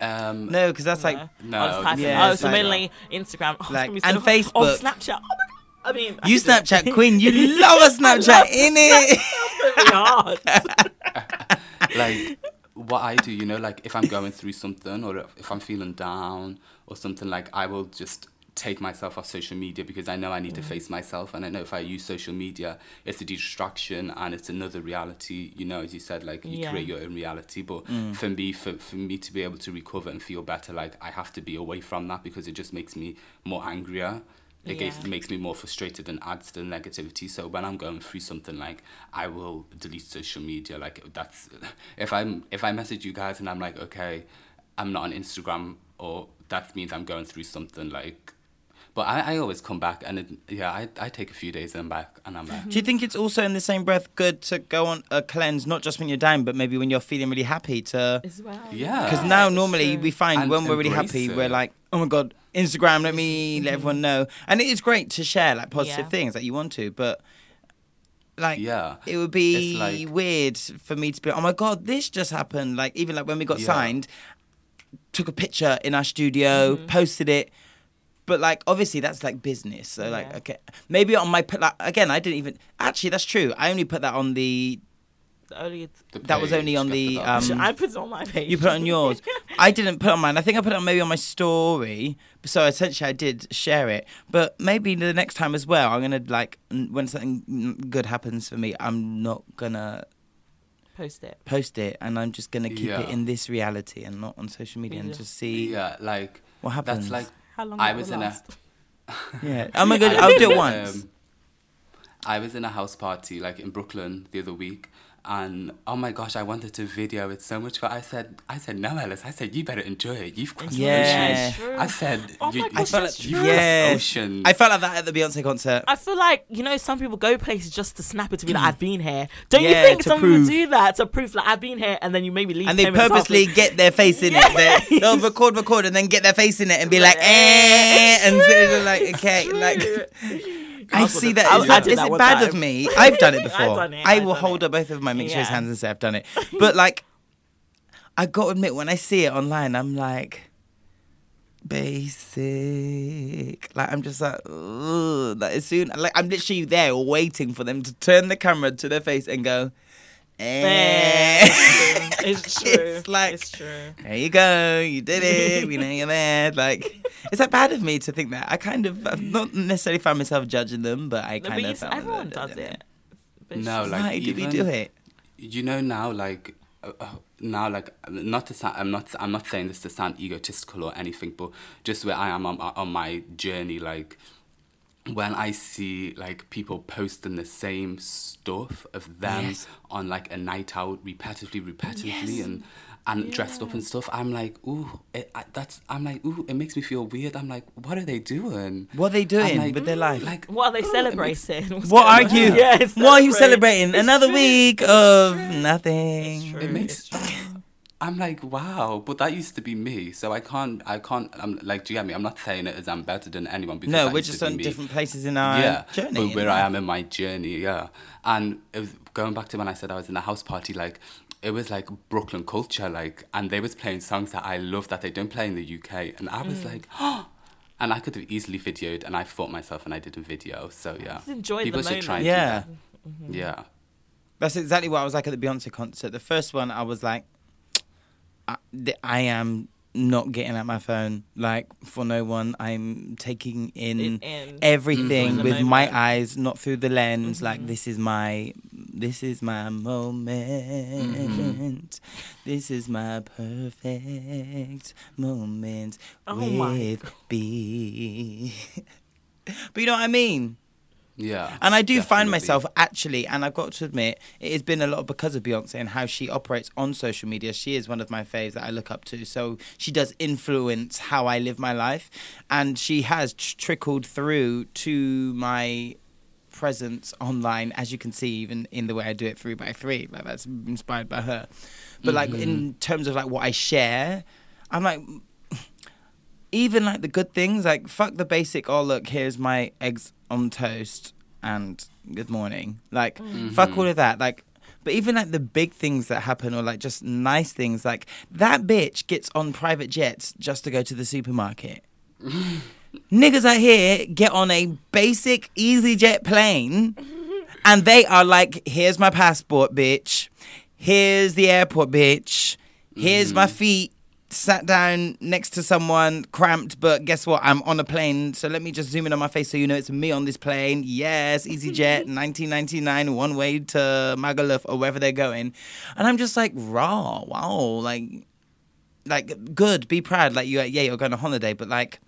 um, No, because that's like No, I was typing, yeah, oh, so like- mainly Instagram. Oh, Like, gonna be and Oh, Facebook. Snapchat. Oh my god. I mean, you Snapchat queen. You love a Snapchat, innit? It's really hard. like what I do, you know, like if I'm going through something or if- if I'm feeling down or something, like I will just take myself off social media because I know I need to face myself and I know if I use social media it's a distraction and it's another reality you know as you said like you Yeah. create your own reality but mm. for me for, for me to be able to recover and feel better like I have to be away from that because it just makes me more angrier it gets, Yeah. makes me more frustrated and adds to the negativity. So when I'm going through something like I will delete social media. Like that's if I'm if I message you guys and I'm like, okay, I'm not on Instagram or that means I'm going through something like But I, I always come back, and it, yeah, I, I take a few days and I'm back, and I'm back. Do you think it's also in the same breath good to go on a cleanse, not just when you're down, but maybe when you're feeling really happy to? As well. Yeah. Because now normally true. we find And when we're really happy, it. we're like, oh my god, Instagram, let me let everyone know. And it is great to share like positive Yeah. things that you want to, but like Yeah. it would be like- weird for me to be, oh my god, this just happened. Like even like when we got Yeah. signed, took a picture in our studio, Mm-hmm. posted it. But like obviously that's like business. So like Yeah. okay, maybe on my like, again I didn't even actually that's true. I only put that on the Only The that was only on the, um, I put it on my page. you put it on yours. I didn't put it on mine. I think I put it on maybe on my story. So essentially, I did share it. But maybe the next time as well, I'm gonna like when something good happens for me, I'm not gonna post it. post it, and I'm just gonna keep it in this reality and not on social media and just see yeah, like what happens. that's like How long I it was in a yeah. Oh my god, I I'll was do it once. um, I was in a house party like in Brooklyn the other week, and oh my gosh, I wanted to video it so much, but I said, I said no, Alice. I said you better enjoy it. You've crossed Yeah. oceans. It's true. I said Oh you, my you, gosh, felt that's like- you've yeah. crossed oceans. I felt like that at the Beyonce concert. I feel like you know some people go places just to snap it to be like I've been here. Don't Yeah, you think some prove. people do that to prove like I've been here and then you maybe leave and they purposely after. get their face in it. They, they'll record, record, and then get their face in it and be like, eh, and so like, okay, like. I see that. I- Is, I it- did is that it bad of me? I've done it before. done it, I will hold it. up both of my race Yeah. hands and say I've done it. But like, I got to admit, when I see it online, I'm like, basic. Like I'm just like, ugh. Like as soon, like I'm literally there waiting for them to turn the camera to their face and go, eh. It's true. It's like- it's true. There you go. You did it. We know you're there. Like, is that bad of me to think that? I kind of, I've not necessarily found myself judging them, but I No, kind but of. you, felt everyone that- does it. But No, like, Why do we do it? you know now like uh, uh, now like not to sound I'm not I'm not saying this to sound egotistical or anything but just where I am on, on my journey like when I see like people posting the same stuff of them Yes. on like a night out repetitively repetitively and and dressed up and stuff I'm like ooh it, I, that's I'm like ooh it makes me feel weird I'm like what are they doing What are they doing like, with their life? what are they ooh, it makes- celebrating? What are you? on? Yeah, what are you celebrating? It's Another true. week of nothing. True, it makes it's true. I'm like, wow, but that used to be me. So I can't, I can't. I'm like, do you get me? I'm not saying it as I'm better than anyone. Because No, we're used to just be on me. different places in our yeah, journey. but where I am in my journey, yeah. And it was, going back to when I said I was in a house party, like it was like Brooklyn culture, like, and they was playing songs that I love that they don't play in the UK, and I was Mm. like, oh. And I could have easily videoed, and I fought myself, and I didn't video. So yeah, Just enjoy the people should try and Yeah. do that. Yeah. That's exactly what I was like at the Beyonce concert. The first one, I was like, I, th- I am not getting at my phone like for no one. I'm taking in, In- in. Mm-hmm. everything In the with my eyes, not through the lens. Like mm-hmm. this is my, this is my moment. Mm-hmm. This is my perfect moment Oh my with B. but you know what I mean. Yeah. And I do find myself actually, and I've got to admit, it has been a lot because of Beyonce and how she operates on social media. She is one of my faves that I look up to. So she does influence how I live my life. And she has tr- trickled through to my presence online, as you can see, even in the way I do it three by three. Like that's inspired by her. But like in mm-hmm. terms of like what I share, I'm like even like the good things, like fuck the basic. Oh look, here's my eggs on toast and good morning. Like mm. fuck mm-hmm. all of that. Like, but even like the big things that happen, or like just nice things, like that bitch gets on private jets just to go to the supermarket. Niggas out here get on a basic EasyJet plane, and they are like, "Here's my passport, bitch. Here's the airport, bitch. Here's my mm-hmm. feet." Sat down next to someone, cramped, but guess what? I'm on a plane, so let me just zoom in on my face so you know it's me on this plane. Yes, EasyJet, 1999, one way to Magaluf or wherever they're going, and I'm just like, raw, wow, like, like good, be proud, like you, yeah, you're going on holiday, but like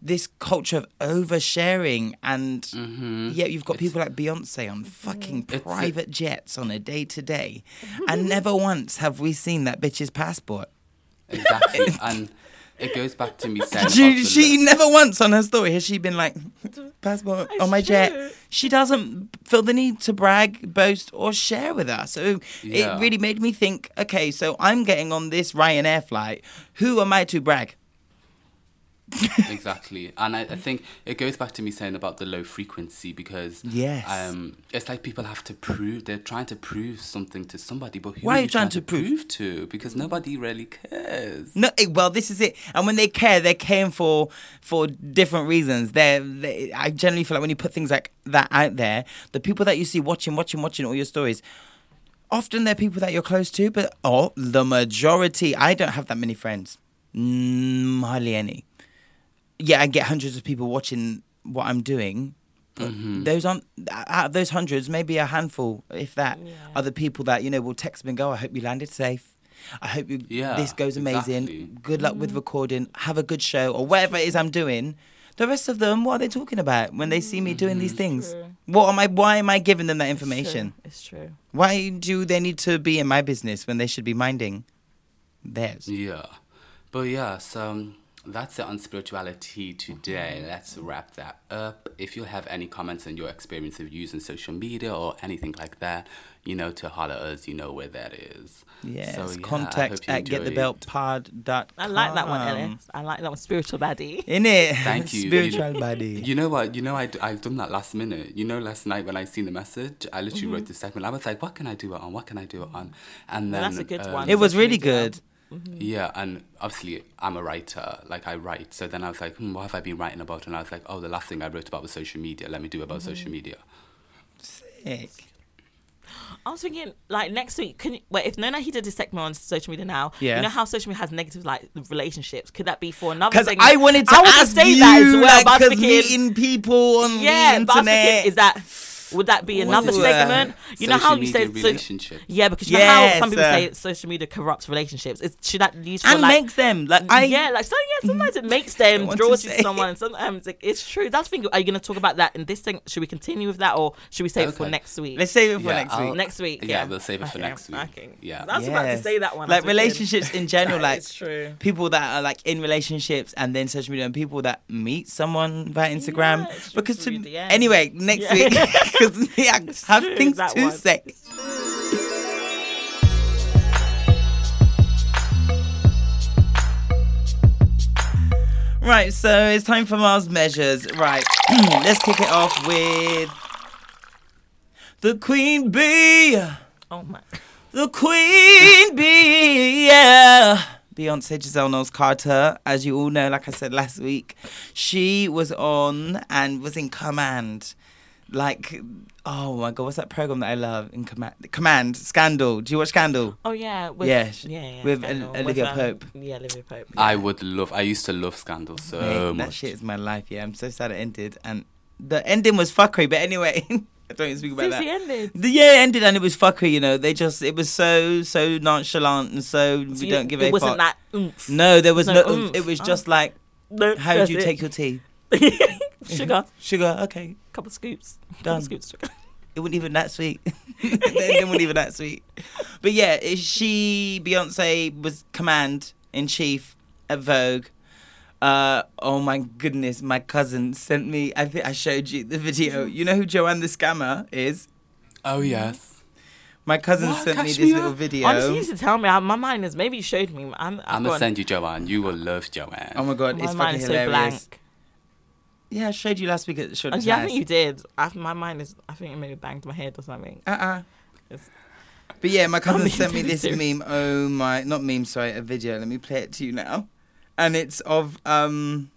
this culture of oversharing and mm-hmm. yeah, you've got people like Beyonce on mm-hmm. fucking It's a- private jets on a day to day, and never once have we seen that bitch's passport. Exactly. and it goes back to me saying She, she never once on her story has she been like passport on my true. jet. She doesn't feel the need to brag, boast, or share with us. So Yeah. it really made me think. Okay, so I'm getting on this Ryanair flight. Who am I to brag? exactly and I, I think it goes back to me saying about the low frequency because Yes. um it's like people have to prove they're trying to prove something to somebody but who Why are are you trying to prove? to because nobody really cares No, eh, well, this is it. And when they care, they're caring for for different reasons. They're, they, I generally feel like when you put things like that out there, the people that you see watching, watching, watching all your stories, often they're people that you're close to, but oh, the majority. I don't have that many friends, mm, hardly any. Yeah, I get hundreds of people watching what I'm doing. Mm-hmm. those aren't out of those hundreds, maybe a handful, if that, are the people that you know will text me and go, "I hope you landed safe. I hope you, Yeah, this goes amazing. exactly. Good luck with recording. Have a good show or whatever it is I'm doing." The rest of them, what are they talking about when they see me doing these things? What am I? Why am I giving them that information? It's true. Why do they need to be in my business when they should be minding theirs? yeah but yeah so um, that's it on spirituality today let's wrap that up if you have any comments on your experience of using social media or anything like that you know to holler us you know where that is Yes, So, yeah, contact hope you at enjoyed. getthebeltpod.com. I like that one, Ellis. I like that one. Spiritual baddie. In it. Thank you. Spiritual You- body. You know what? You know I I've done that last minute. You know, last night when I seen the message, I literally Mm-hmm. wrote this segment. I was like, what can I do it on? What can I do it on? And then Well, that's a good um, one. It was social really media. Good. Yeah, and obviously I'm a writer. Like I write. So then I was like, hmm, what have I been writing about? And I was like, oh, the last thing I wrote about was social media. Let me do about Mm-hmm. social media. Sick. I was thinking, like next week, can you, wait if Nona he did his segment on social media now? Yeah. You know how social media has negative like relationships. Could that be for another? Because? I wanted to I wanted ask say you, that as well. like, but I was 'cause thinking- meeting people on yeah, the but I was internet. thinking, is that would that be another Ooh, uh, segment? You know how you say media so- relationships. yeah, because you know how some people uh, say social media corrupts relationships. It should that use for and like makes them like I. yeah, like so yeah, sometimes it makes them want draws to you say. to someone. Sometimes like, it's true. That's the thing. Are you gonna talk about that in this thing? Should we continue with that or should we save it for next week? Let's save it for Yeah, next I'll- week. next week. Yeah, Yeah, we'll save it for Okay, next week. Okay. Yeah. I was about to say that one. Like relationships in general, like is true. people that are like in relationships and then social media, and people that meet someone via Instagram. Yeah, because to, through the anyway, next Yeah. week because yeah, have true, things to one. say. Right, so it's time for Mars measures. Right, let's kick it off with the Queen Bee. Oh my. The Queen Bee, yeah. Beyonce Giselle Knowles Carter, as you all know, like I said last week, she was on and was in command. Like, oh my god, what's that program that I love? In command, command, Scandal. Do you watch Scandal? Oh yeah. With, Yeah, Yeah. yeah with Scandal. Ol- Olivia um, Pope. Yeah, Olivia Pope. I would love. I used to love Scandal so Mate, much. that shit is my life. Yeah, I'm so sad it ended, and the ending was fuckery. But anyway, I don't even speak about Since that. the ended. The year ended and it was fuckery. You know, they just it was so so nonchalant and so, So we you- don't give it a It wasn't fuck. that oomph. No, there was no. No oomph. oomph. It was Oh. just like, No, how do you it. take your tea? sugar? Sugar, okay. Couple scoops. Done. Couple scoops sugar. It wasn't even that sweet. it wasn't even that sweet. But yeah, she Beyonce was command in chief at Vogue. Uh, oh my goodness, my cousin sent me. I think I showed you the video. You know who Joanne the scammer is? Oh yes. My cousin What? sent me this me little up. video. Honestly, you used to tell me. I, my mind is maybe you showed me. I'm. I've I'm gonna send you Joanne. You will love Joanne. oh my god, My it's mind fucking is so hilarious. blank. Yeah, I showed you last week at Short Uh, yeah, I think you did. I, my mind is. I think it maybe banged my head or something. Uh uh It's- But yeah, my cousin being sent me this serious. meme. Oh my, not meme, sorry, a video. Let me play it to you now. And it's of um.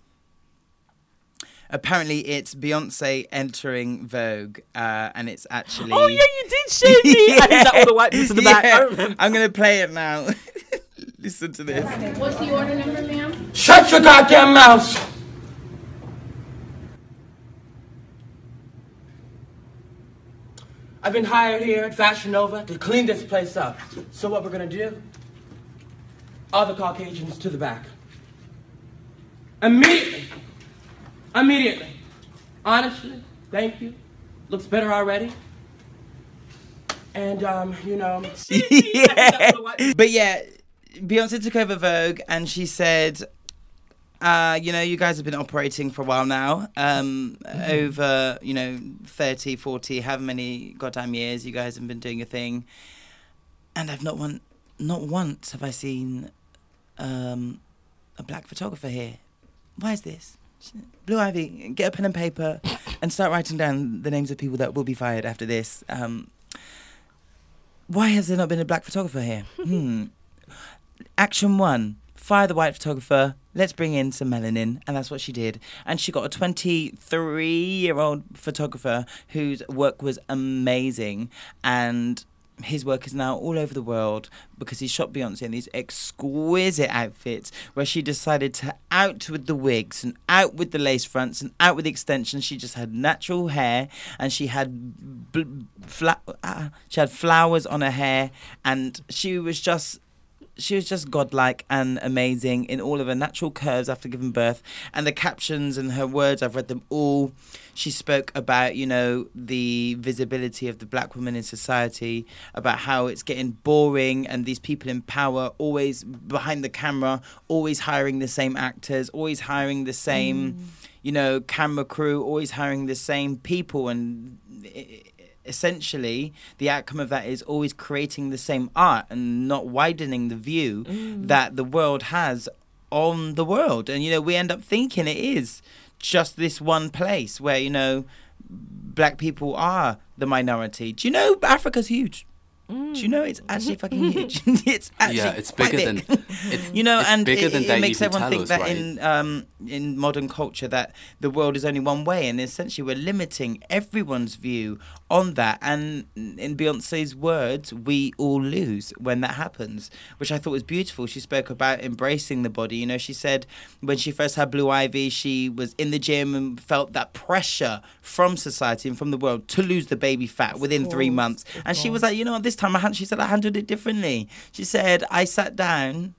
Apparently, it's Beyonce entering Vogue, uh, and it's actually. Oh yeah, you did show me. I did that all the white bits in the back. I Yeah. remember. I'm gonna play it now. Listen to this. What's the order number, ma'am? Shut your goddamn mouth! I've been hired here at Fashion Nova to clean this place up. So what we're gonna do? All the Caucasians to the back. Immediately. Immediately. Honestly, thank you. Looks better already. And um, you know, yeah. But yeah, Beyonce took over Vogue and she said, Uh, you know, you guys have been operating for a while now. Um, Over, you know, 30, 40, however many goddamn years you guys have been doing your thing. And I've not one, not once have I seen um, a black photographer here. Why is this? Blue Ivy, get a pen and paper and start writing down the names of people that will be fired after this. Um, why has there not been a black photographer here? Hmm. Action one fire the white photographer. Let's bring in some melanin. And that's what she did. And she got a 23 year old photographer whose work was amazing. And his work is now all over the world because he shot Beyonce in these exquisite outfits where she decided to out with the wigs and out with the lace fronts and out with the extensions. She just had natural hair and she had bl- fla- uh, she had flowers on her hair and she was just she was just godlike and amazing in all of her natural curves after giving birth and the captions and her words i've read them all. She spoke about you know the visibility of the black woman in society about how it's getting boring and these people in power always behind the camera always hiring the same actors always hiring the same mm. you know camera crew always hiring the same people and essentially the outcome of that is always creating the same art and not widening the view mm. that the world has on the world. And you know we end up thinking it is just this one place where you know black people are the minority. Do you know africa's huge do you know it's actually fucking huge it's actually yeah, it's quite bigger big. than it's, you know, it's and bigger it, than it they makes everyone think us, that right? in um, in modern culture that the world is only one way, and essentially we're limiting everyone's view on that. And in Beyonce's words, we all lose when that happens, which I thought was beautiful. She spoke about embracing the body. You know, she said when she first had Blue Ivy, she was in the gym and felt that pressure from society and from the world to lose the baby fat within three months, of and she was like, you know this time I she said I handled it differently. She said I sat down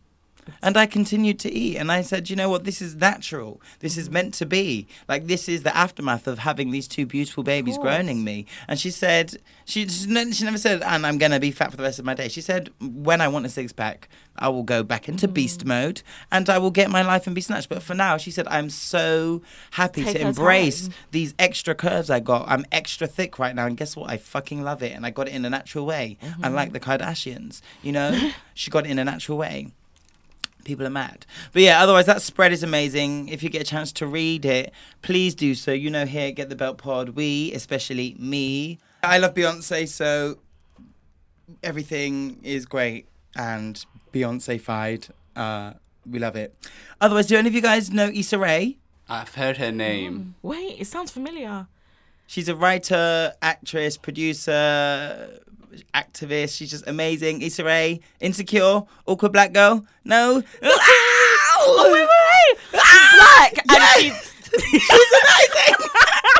and I continued to eat. And I said, you know what? This is natural. This is meant to be. Like, this is the aftermath of having these two beautiful babies groaning me. And she said, she, she never said, and I'm going to be fat for the rest of my day. She said, when I want a six pack, I will go back into Mm. beast mode and I will get my life and be snatched. But for now, she said, I'm so happy Take to embrace time. these extra curves I got. I'm extra thick right now. And guess what? I fucking love it. And I got it in a natural way. Mm-hmm. Unlike the Kardashians, you know? she got it in a natural way people are mad. But yeah, otherwise that spread is amazing. If you get a chance to read it, please do so. You know, here at Get the Belt Pod, we, especially me, I love Beyonce, so everything is great and Beyonce fied. Uh, we love it. Otherwise, do any of you guys know Issa Rae? I've heard her name. Wait, it sounds familiar. She's a writer, actress, producer, activist. She's just amazing. Issa Rae, insecure, awkward black girl. No. Oh, wait, wait, wait. She's black. And she's, She's amazing.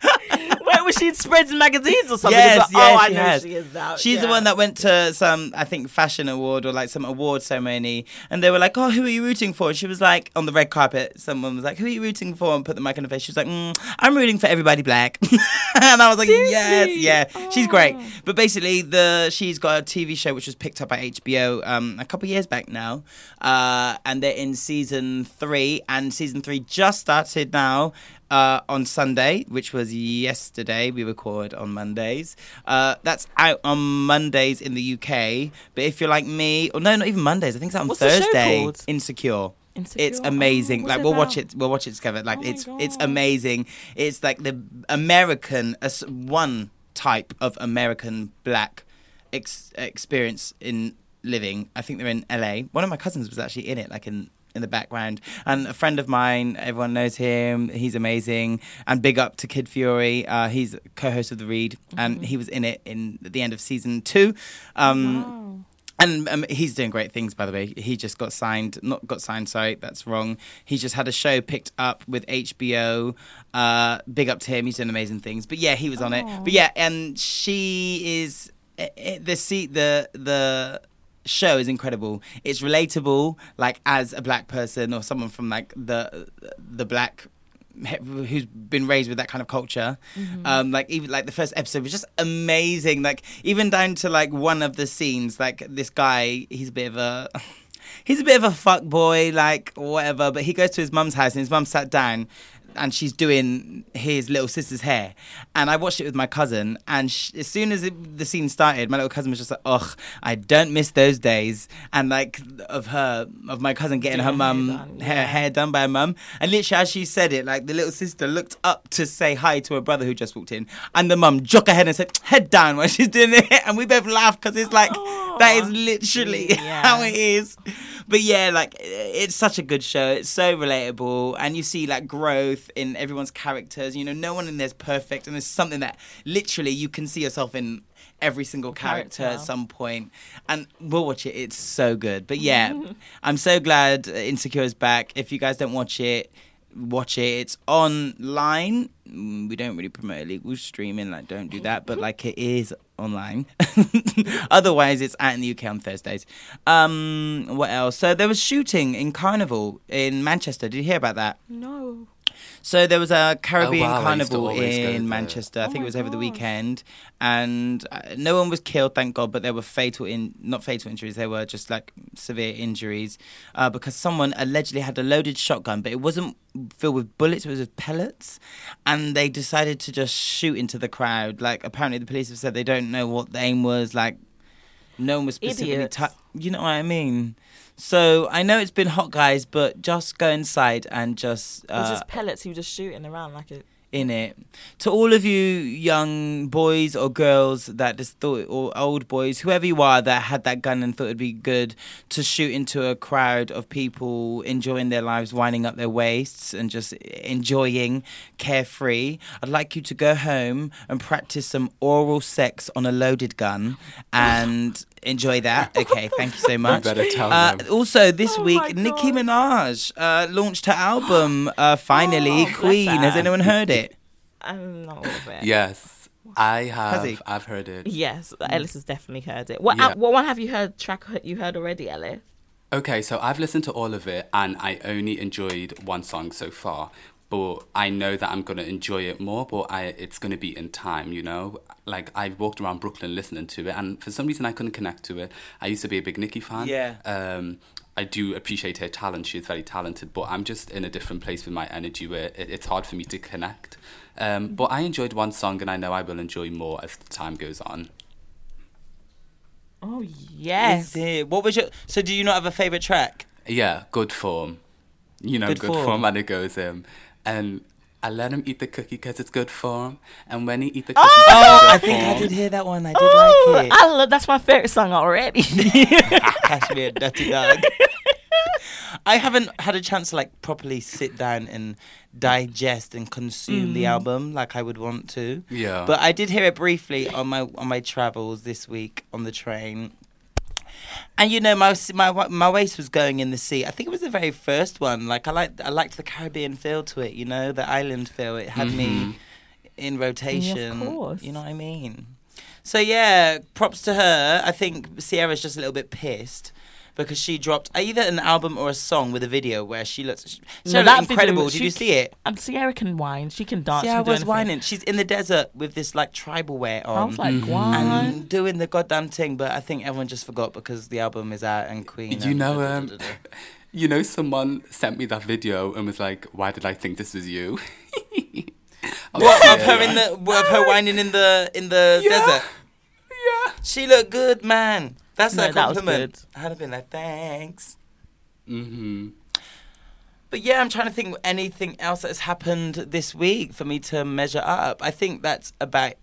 wait, was she in Spreads and magazines or something? Yes, like, yes, oh, I she know has. she is now. She's the one that went to some, I think, fashion award or like some award ceremony, and they were like, "Oh, who are you rooting for?" And she was like, on the red carpet, someone was like, "Who are you rooting for?" and put the mic on her face. She was like, mm, "I'm rooting for everybody black," and I was like, "Yes, Seriously? yeah, she's great." Oh. But basically, the she's got a TV show which was picked up by HBO um, a couple years back now, uh, and they're in season three, and season three just started now uh, on Sunday, which was yesterday. We record on Mondays. Uh, that's out on Mondays in the UK. But if you're like me, or no, not even Mondays. I think it's out on What's the show Thursday. called? Insecure. Insecure? It's amazing. Oh, what's like it we'll watch about? it. We'll watch it together. Like Oh my it's it's God. amazing. It's like the American as one type of American black ex- experience in living. I think they're in LA. One of my cousins was actually in it, like in in the background. And a friend of mine, everyone knows him. He's amazing. And big up to Kid Fury. Uh, he's co-host of the Read, and he was in it in the end of season two. Um, And um, he's doing great things, by the way. He just got signed, not got signed, sorry, that's wrong. He just had a show picked up with HBO. Uh, big up to him, he's doing amazing things. But yeah, he was on it. But yeah, and she is eh, eh, the seat, the the show is incredible. It's relatable, like as a black person or someone from like the the black who's been raised with that kind of culture. Um, like even like the first episode was just amazing. Like even down to like one of the scenes, like this guy, he's a bit of a. he's a bit of a fuck boy, like whatever. But he goes to his mum's house and his mum sat down. And she's doing his little sister's hair, and I watched it with my cousin. And sh- as soon as it, the scene started, my little cousin was just like, "Ugh, I don't miss those days." And like of her, of my cousin getting her Doing her hair mum done, yeah. hair done by her mum. And literally, as she said it, like the little sister looked up to say hi to her brother who just walked in, and the mum jock her head and said, "Head down," while she's doing it, and we both laughed because it's like that is literally Yeah. how it is. But yeah, like it's such a good show. It's so relatable, and you see like growth in everyone's characters. You know, no one in there's perfect, and there's something that literally you can see yourself in every single character, Character. at some point. And we'll watch it. It's so good. But yeah, I'm so glad Insecure is back. If you guys don't watch it. Watch it. It's online. Mm, We don't really promote illegal streaming. Like, don't do that. But like, it is online. Otherwise, it's out in the UK on Thursdays. Um, what else? So there was shooting in Carnival in Manchester. Did you hear about that? No. So there was a Caribbean Oh, wow, I used to carnival always go there. in Manchester. I think my it was over the weekend, and uh, no one was killed, thank God. But there were fatal in not fatal injuries. They were just like severe injuries uh, because someone allegedly had a loaded shotgun, but it wasn't filled with bullets. It was with pellets, and they decided to just shoot into the crowd. Like apparently the police have said they don't know what the aim was. Like no one was specifically. Idiots. ta- you know what I mean? So I know it's been hot, guys, but just go inside and just. It uh, just pellets he was just shooting around like a. in it. To all of you young boys or girls that just thought, or old boys, whoever you are that had that gun and thought it'd be good to shoot into a crowd of people enjoying their lives, winding up their waists and just enjoying carefree, I'd like you to go home and practice some oral sex on a loaded gun and enjoy that. Okay, thank you so much. better tell Uh, them. also, this Oh week, my Nicki Minaj uh, launched her album, uh, finally, Oh, Queen. Has anyone heard it? I'm not all of it. Yes, I have. he? I've heard it. Yes, Ellis has definitely heard it. What Yeah. uh, what one have you heard track you heard already, Ellis? Okay, so I've listened to all of it and I only enjoyed one song so far. But I know that I'm gonna enjoy it more, but I it's gonna be in time, you know? Like I've walked around Brooklyn listening to it and for some reason I couldn't connect to it. I used to be a big Nicki fan. Yeah. Um I do appreciate her talent. She's very talented, but I'm just in a different place with my energy where it, it's hard for me to connect. Um, but I enjoyed one song, and I know I will enjoy more as the time goes on. Oh yes. Is it? What was your? So, do you not have a favorite track? Yeah, good form. You know, Good good, form. form. and it goes um, and I let him eat the cookie because it's good for him. and when he eat the cookie, Oh, it's I good think I did hear that one. I did Oh, like it. I love, that's my favorite song already. Cashmere Dirty Dog. I haven't had a chance to like properly sit down and digest and consume the mm. album like I would want to. Yeah. But I did hear it briefly on my on my travels this week on the train. And you know my my my waist was going in the sea. I think it was the very first one. Like I liked I liked the Caribbean feel to it. You know the island feel. It had me mm-hmm. in rotation. course. You know what I mean? So yeah, props to her. I think Ciara's just a little bit pissed because she dropped either an album or a song with a video where she looks No, Ciara that looked video, incredible. Did she you see it? And Ciara can whine. She can dance. Ciara she can was anything. whining. She's in the desert with this like tribal wear on. I was like, why? and doing the goddamn thing, but I think everyone just forgot because the album is out and Queen. You and know, da- da- um, da- you know, someone sent me that video and was like, "Why did I think this was you?" What like, of her in the of her whining in the in the Yeah. desert? Yeah. She looked good, man. That's No, a that was compliment. good. I'd have been like, thanks. Mm-hmm. But yeah, I'm trying to think anything else that has happened this week for me to measure up. I think that's about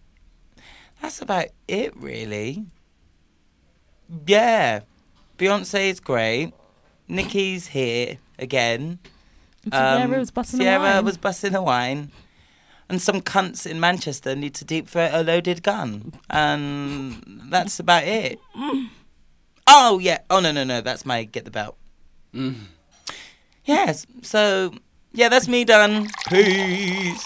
that's about it really. Yeah. Beyonce is great. Nicki's here again. Ciara was busting a Ciara wine. was busting a wine. And some cunts in Manchester need to deep throat a loaded gun. And that's about it. Oh yeah. Oh no no no, that's my get the belt. Mm. Yes. So yeah, that's me done. Peace.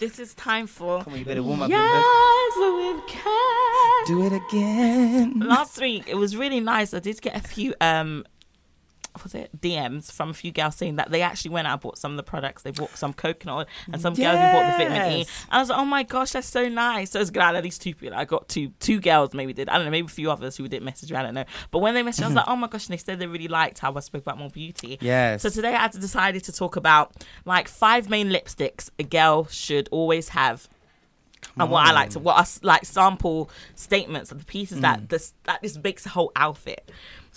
This is time for Come on, you better warm up. Yes, with Cat. Do it again. Last week it was really nice. I did get a few um was it DMs from a few girls saying that they actually went out and bought some of the products. They bought some coconut and some girls who bought the vitamin E. And I was like, oh my gosh, that's so nice. So I was glad at least two people. I got two two girls maybe did. I don't know, maybe a few others who didn't message me. I don't know. But when they messaged, I was like, oh my gosh, and they said they really liked how I spoke about more beauty. Yes. So today I decided to talk about like five main lipsticks a girl should always have and what I like to what I s- like sample statements of the pieces Mm. that this that this makes a whole outfit.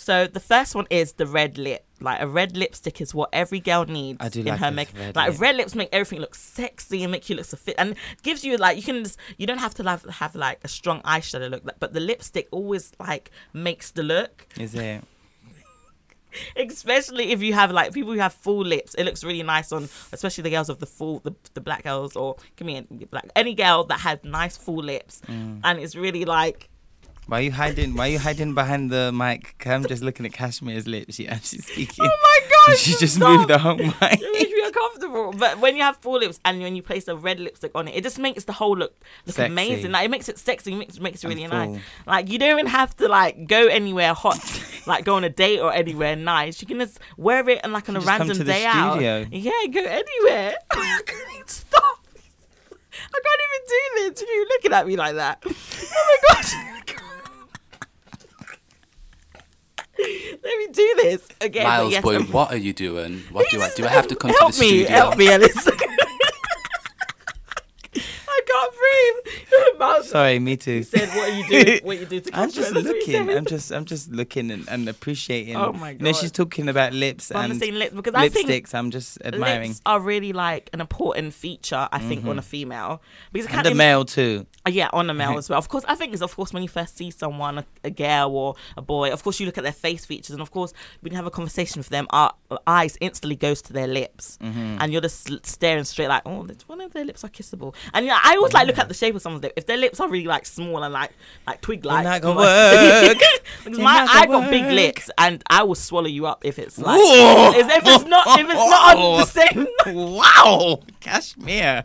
So the first one is the red lip. Like a red lipstick is what every girl needs I do in like her makeup. red Like lip. red lips make everything look sexy and make you look so fit and gives you like you can just you don't have to have, have like a strong eyeshadow look, but the lipstick always like makes the look Is it? especially if you have like people who have full lips it looks really nice on especially the girls of the full the, the black girls or give me black any girl that has nice full lips Mm. and it's really like Why are you hiding? Why are you hiding behind the mic? I'm just looking at Cashmere's lips. She actually speaking. oh my gosh She just stop. moved the whole mic. it makes me uncomfortable but when you have full lips and when you place a red lipstick on it it just makes the whole look look Sexy. amazing like it makes it sexy it makes, makes it really nice like you don't even have to like go anywhere hot like go on a date or anywhere nice you can just wear it on like on a random day out yeah go anywhere I can't stop I can't even do this. You looking at me like that? Oh my gosh! Let me do this again. Miles, yes, boy, I'm- what are you doing? What do I do? I have to come help to the me, studio. help me, Alice. Can't breathe. Miles Sorry, me too. He said, "What are you doing? What you do to I'm just compliment us?" He looking. I'm just. I'm just looking and, and appreciating. Oh my You know, she's talking about lips But and lips because I think lipsticks. I'm just admiring. Lips are really like an important feature, I think, on a female because Mm-hmm. And a im- male too. Yeah, on a male as well. Of course, I think it's of course when you first see someone, a, a girl or a boy. Of course, you look at their face features, and of course, when you have a conversation with them, our eyes instantly goes to their lips, Mm-hmm. and you're just staring straight like, oh, that's- one of their lips are kissable. And yeah, I always like look at the shape of someone's lip. If their lips are really like small and like like twig like, not gonna work. because my I got big lips, and I will swallow you up if it's like if if it's not if it's not on the same. wow, Cashmere.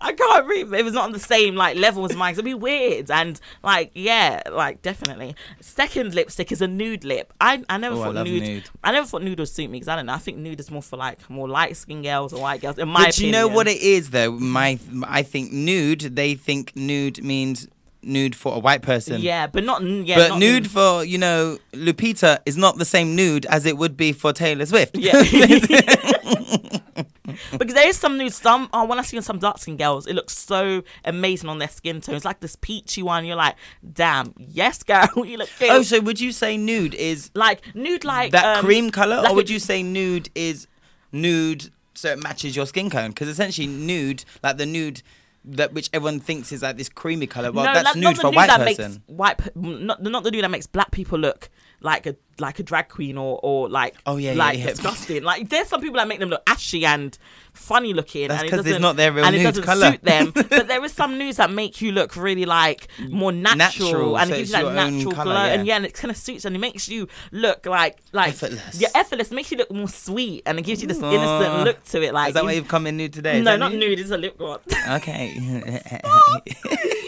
I can't read It was not on the same like level as mine. It'd be weird and like yeah, like definitely. Second lipstick is a nude lip. I I never Oh, I thought love nude, nude. I never thought nude would suit me because I don't know. I think nude is more for like more light skinned girls or white girls. In my opinion. But you know what it is though? My, I think nude. They think nude means nude for a white person. Yeah, but not yeah. but not nude for you know Lupita is not the same nude as it would be for Taylor Swift. Yeah. because there is some nude. Some oh, when I see some dark skin girls, it looks so amazing on their skin tone. It's like this peachy one. You're like, damn, yes, girl, you look good. oh, so would you say nude is like nude, like that um, cream color, like or would a- you say nude is nude so it matches your skin tone? Because essentially, nude, like the nude that which everyone thinks is like this creamy color. Well, no, that's like, nude not for the a nude white that person. makes white, not not the nude that makes black people look like a like a drag queen or or like Oh, yeah, yeah, like yeah. disgusting. Like there's some people that make them look ashy and funny looking. That's and it 'cause it's doesn't- not their real and it doesn't colour. suit them. but there is some nudes that make you look really like more natural, Natural, and so it gives you that natural colour, glow. yeah. And yeah, and it kind of suits and it makes you look like like Effortless. Yeah, effortless. It makes you look more sweet and it gives you this innocent oh. look to it. Like Is that you- why you've come in nude today? Is no, not nude? nude. It's a lip gloss. Okay.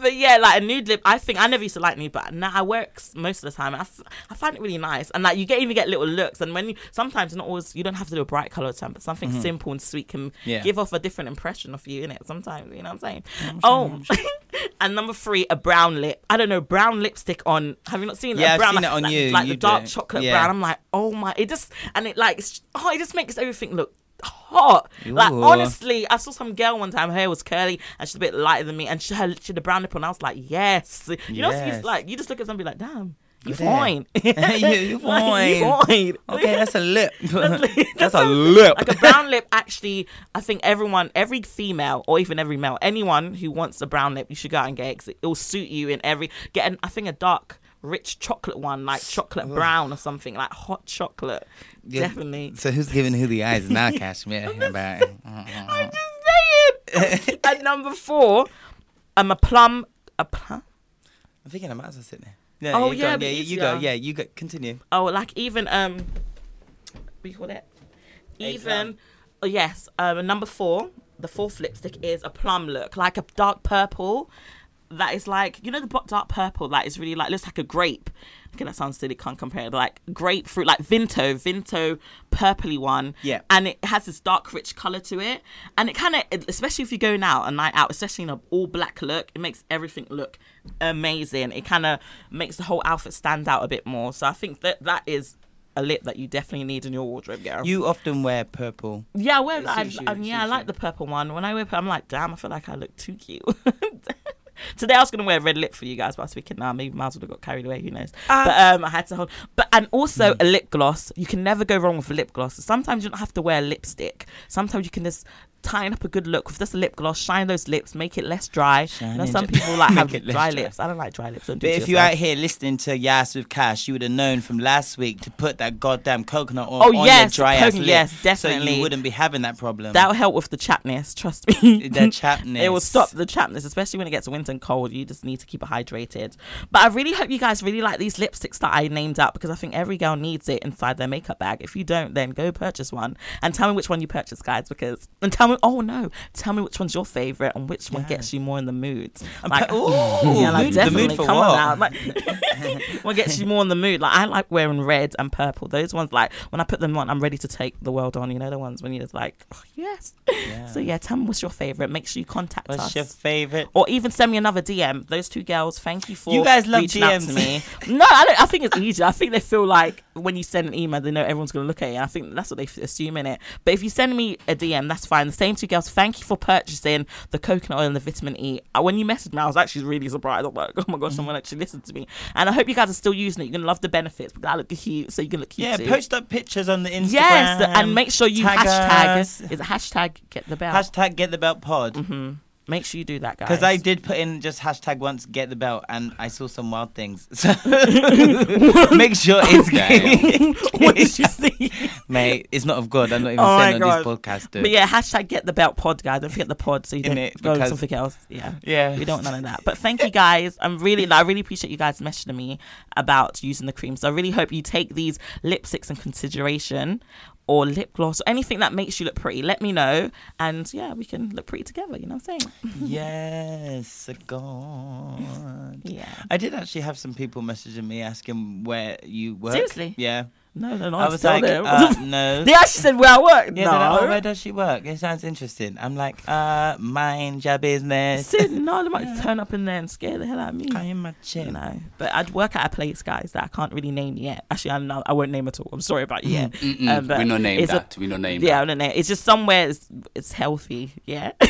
but yeah, like a nude lip. I think I never used to like nude, but now I works most of the time. I, f- I find it really nice, and like you get even get little looks. And when you sometimes not always you don't have to do a bright color time, but something Mhm. simple and sweet can Yeah. give off a different impression of you in it. Sometimes you know what I'm saying. Oh, and number three, a brown lip. I don't know brown lipstick on. Have you not seen? Yeah, A I've brown, seen like, it on like, you. like You the dark chocolate Yeah. brown. I'm like, oh my! It just and it like oh, it just makes everything look hot. Like honestly, I saw some girl one time. Her hair was curly and she's a bit lighter than me, and she had, she had a brown lip And I was like, yes. You know, Yes. it's like you just look at somebody like, damn. You fine. you, you Like, you fine. fine. Okay, that's a lip. That's that's a lip. Like a brown lip, actually, I think everyone, every female or even every male, anyone who wants a brown lip, you should go out and get it. It will suit you in every. Get, an, I think, a dark, rich chocolate one, like chocolate brown or something, like hot chocolate. Yeah. Definitely. So who's giving who the eyes now, Cashmere? About I'm just saying. Uh, uh, uh, At number four, I'm a plum. A plum. I'm thinking I might as well sit there. No, Oh, you yeah, yeah, you go. Yeah, you go. Continue. Oh, like even um, what do you call that? Even um. oh, yes, um, number four, the fourth lipstick is a plum look, like a dark purple. That is like you know the dark purple that is really like looks like a grape. Okay, that sounds silly. Can't compare it. Like grapefruit, like Vinto, Vinto, purpley one. Yeah. and it has this dark, rich color to it, and it kind of, especially if you're going out a night out, especially in an all black look, it makes everything look amazing. It kind of makes the whole outfit stand out a bit more. So I think that that is a lip that you definitely need in your wardrobe, girl. You often wear purple. yeah, I wear. I, you, I- yeah, I like the purple one. When I wear, purple, I'm like, damn, I feel like I look too cute. Today I was gonna wear red lip for you guys, but I was thinking, nah, maybe as well have got carried away. Who knows? Ah. but um, I had to hold. But and also a lip gloss. You can never go wrong with a lip gloss. Sometimes you don't have to wear lipstick. Sometimes you can just tighten up a good look with just a lip gloss. Shine those lips, make it less dry. You know, some people like have dry lips. I don't like dry lips. Don't But if you're out here listening to Yas with Cash, you would have known from last week to put that goddamn coconut oil Oh, on yes, your dry ass lip. yes, So definitely. you wouldn't be having that problem. That'll help with the chapness, trust me. The chapness. It will stop the chapness, especially when it gets winter and cold. You just need to keep it hydrated. But I really hope you guys really like these lipsticks that I named out because I think every girl needs it inside their makeup bag. If you don't, then go purchase one and tell me which one you purchased, guys. Because and tell me, oh no, tell me which one's your favorite and which one gets you more in the mood. I'm like, Ooh, yeah, like mood- the definitely. mood for come what? on now, like, what gets you more in the mood? Like I like wearing red and purple. Those ones, like when I put them on, I'm ready to take the world on. You know the ones when you're just like, oh, yes. So yeah, tell me what's your favorite. Make sure you contact What's us. your favorite? Or even send me another DM. Those two girls, thank you for You guys love reaching out to me. no, I, don't, I think it's easier. I think they feel like when you send an email, they know everyone's going to look at it. I think that's what they f- assume in it. But if you send me a DM, that's fine. Same two girls, thank you for purchasing the coconut oil and the vitamin E. Uh, When you messaged me, I was actually really surprised. I'm like, oh my gosh, someone actually listened to me. And I hope you guys are still using it. You're going to love the benefits because I look cute, so you can look cute Yeah, too. post up pictures on the Instagram. Yes, and make sure you tag hashtag. us. Is it hashtag get the belt? Hashtag get the belt pod. hmm Make sure you do that, guys. Because I did put in just hashtag once get the belt and I saw some wild things. So make sure it's what did you see? Mate, it's not of God. I'm not even Oh saying on this podcast, dude. But yeah, hashtag get the belt pod, guys. Don't forget the pod so you In don't it, go something else. Yeah. Yeah. We don't want none of that. But thank you guys. I'm really I really appreciate you guys messaging me about using the cream. So I really hope you take these lipsticks in consideration or lip gloss or anything that makes you look pretty. Let me know. And yeah, we can look pretty together, you know what I'm saying? Yes, God. Yeah. I did actually have some people messaging me asking where you work. Seriously? Yeah. No, no, no. I was like, uh, no. They actually said where I work. Yeah, no. like, oh, where does she work? It sounds interesting. I'm like, uh, mind your business. Sid, no, they might turn up in there and scare the hell out of me. Can you imagine? You know, but I'd work at a place, guys, that I can't really name yet. Actually, I'm not, I won't name at all. I'm sorry about it yet. Mm-mm. Um, but We no name it's a- that. We no name Yeah, that. I don't know. It's just somewhere it's, it's healthy. Yeah.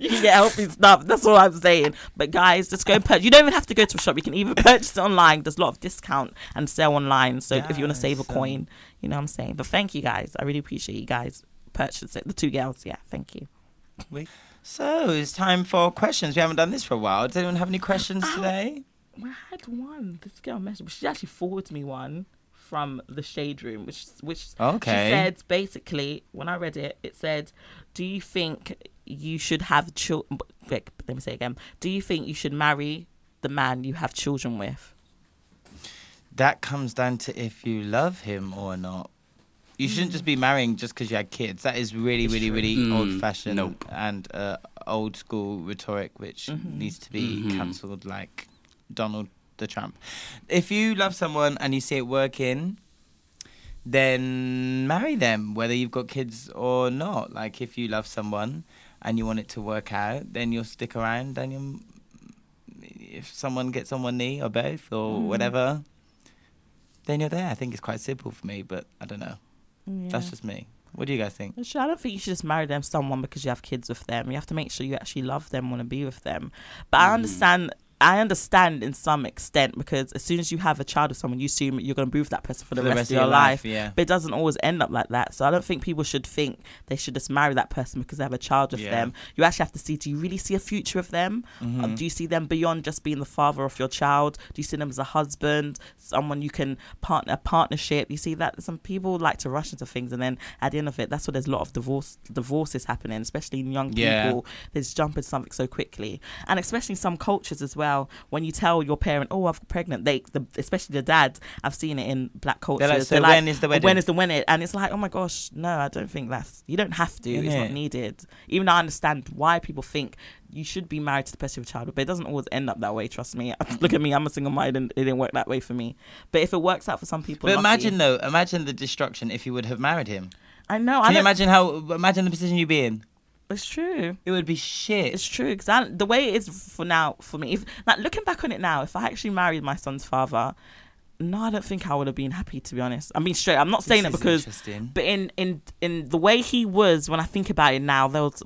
you can get healthy stuff. That's all I'm saying. But guys, just go purchase. You don't even have to go to a shop. You can even purchase it online. There's a lot of discount and sell online. So if you want to save a um, coin, you know what I'm saying. But thank you guys. I really appreciate you guys purchase it. The two girls. Yeah. Thank you. So it's time for questions. We haven't done this for a while. Does anyone have any questions today? I had one. This girl messaged. She actually forwarded me one from the shade room, which which Okay. she said basically when I read it, it said, "Do you think you should have children?" Let me say again. Do you think you should marry the man you have children with? That comes down to if you love him or not. You shouldn't just be marrying just because you had kids. That is really, It's really, true. really Mm, old fashioned nope. and uh, old school rhetoric, which Mhm. needs to be Mhm. cancelled like Donald the Trump. If you love someone and you see it working, then marry them, whether you've got kids or not. Like if you love someone and you want it to work out, then you'll stick around. And you'll, if someone gets on one knee or both or Mm. whatever, then you're there. I think it's quite simple for me, but I don't know. That's just me. What do you guys think? I don't think you should just marry them someone because you have kids with them. You have to make sure you actually love them, want to be with them. But I understand. I understand in some extent because as soon as you have a child with someone, you assume you're going to be with that person for the, rest, of your life. yeah. But it doesn't always end up like that. So I don't think people should think they should just marry that person because they have a child with Yeah. them. You actually have to see: Do you really see a future with them? Or Mhm. do you see them beyond just being the father of your child? Do you see them as a husband, someone you can partner, a partnership? You see that some people like to rush into things, and then at the end of it, that's why there's a lot of divorce divorces happening, especially in young Yeah. people. They just jump into something so quickly, and especially in some cultures as well. When you tell your parent, "Oh, I'm pregnant," they, the, especially the dads, I've seen it in black cultures. They're like, when is the When wedding?" is the wedding? And it's like, oh my gosh, no, I don't think that's. You don't have to. It's not needed. Even though I understand why people think you should be married to the person a child, but it doesn't always end up that way. Trust me. Look at me. I'm a single mind, and it didn't work that way for me. But if it works out for some people, But lucky. imagine though, imagine the destruction if you would have married him. I know. I Can you imagine how? Imagine the position you'd be in. It's true. It would be shit. It's true because the way it is for now for me. If like looking back on it now, if I actually married my son's father, no, I don't think I would have been happy. To be honest, I mean straight. I'm not saying This it because, interesting. but in in in the way he was, when I think about it now, there was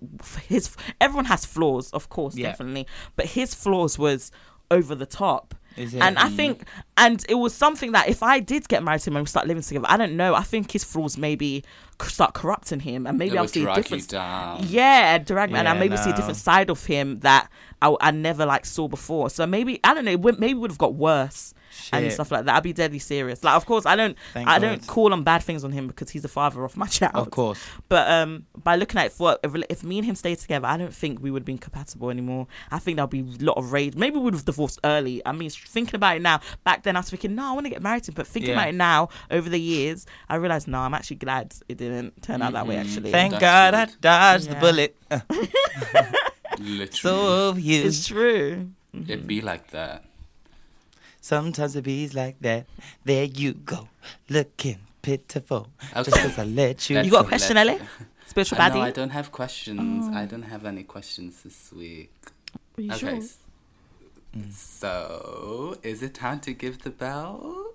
his. Everyone has flaws, of course, Yeah. definitely, but his flaws was over the top. Is it? And I Mm. think, and it was something that if I did get married to him and we start living together, I don't know. I think his flaws maybe start corrupting him, and maybe I'll see a different. Yeah, drag me, and I Yeah, maybe see a different side of him that I, I never like saw before. So maybe I don't know. Maybe would have got worse and stuff like that. I'd be deadly serious. Like, of course, I don't. Thank I God. don't call on bad things on him because he's the father of my child. Of course. But um, by looking at it for if, if me and him stayed together, I don't think we would have been compatible anymore. I think there'll be a lot of rage. Maybe we would have divorced early. I mean, thinking about it now, back then I was thinking, no, I want to get married to him. But thinking Yeah. about it now, over the years, I realized, no, I'm actually glad it didn't turn out that way. Mhm. Actually, Thank That's God I good. dodged the bullet. Literally. so of you. it's true. It'd be like that. Sometimes it be like that. There you go, looking pitiful. Just Okay. 'cause I let you. Let's- You got a question, Ellie? Spiritual I know baddie? I don't have questions. I don't have any questions this week. Are you okay. sure? s- So, is it time to give the bell?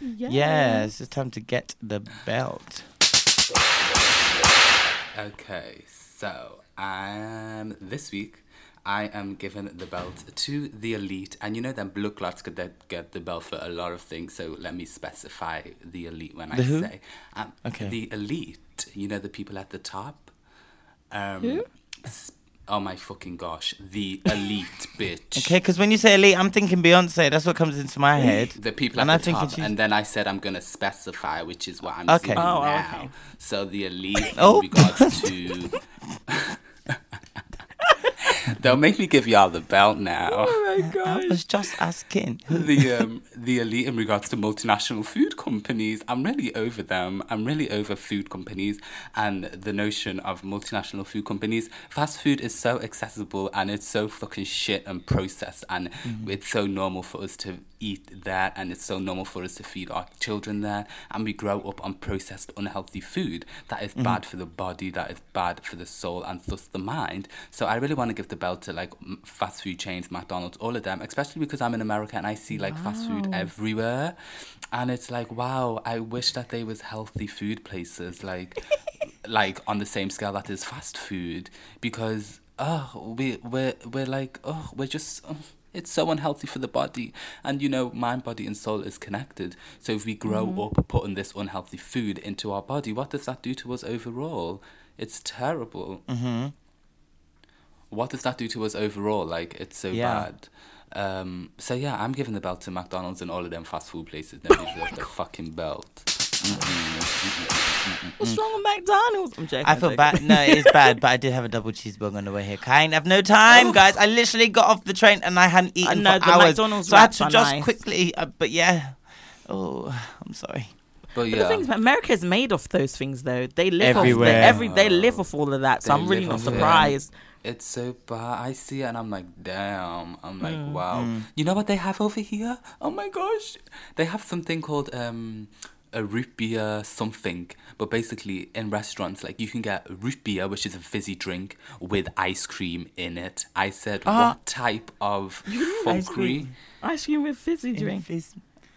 Yes, it's time to get the belt. Okay, so um, this week I am giving the belt to the elite, and you know that blue clots could get the belt for a lot of things. So let me specify the elite when I The who? say um, Okay. the elite. You know the people at the top. Um, Who? Oh my fucking gosh, the elite bitch. Okay, because when you say elite, I'm thinking Beyonce. That's what comes into my head. The people and at I the think top, and then I said I'm gonna specify, which is what I'm Okay. doing Oh, now. okay. So the elite in Oh. regards to. Don't make me give y'all the belt now. Oh my god! I was just asking. the um, the elite in regards to multinational food companies. I'm really over them. I'm really over food companies and the notion of multinational food companies. Fast food is so accessible and it's so fucking shit and processed and it's so normal for us to eat that and it's so normal for us to feed our children that and we grow up on processed unhealthy food that is mm-hmm. bad for the body that is bad for the soul and thus the mind. So i really want to give the belt to like fast food chains mcdonald's all of them especially because i'm in america and i see like fast food everywhere. And it's like wow i wish that they was healthy food places like like on the same scale that is fast food because oh we we're, we're like oh we're just oh, it's so unhealthy for the body and you know mind body and soul is connected so if we grow up putting this unhealthy food into our body what does that do to us overall it's terrible Mm-hmm. what does that do to us overall like it's so Yeah. bad Um, so yeah, I'm giving the belt to McDonald's and all of them fast food places. Nobody deserves the fucking belt. What's wrong with McDonald's? I'm joking. I I'm feel joking. bad. No, it is bad, but I did have a double cheeseburger on the way here. Kind of no time, guys. I literally got off the train and I hadn't eaten know, for the hours, McDonald's so I had wraps to are just nice. quickly. Uh, but yeah, oh, I'm sorry. But But yeah, the thing is, America is made of those things, though. They live off Everywhere. the, every. They live off all of that. So They I'm really live not off it. surprised. It's so bad. I see it and I'm like, damn. I'm like, Mm. wow. Mm. You know what they have over here? Oh my gosh. They have something called um a root beer something. But basically in restaurants, like you can get root beer, which is a fizzy drink with ice cream in it. I said, Ah. what type of Ice fuckery? cream. Ice cream with fizzy drink.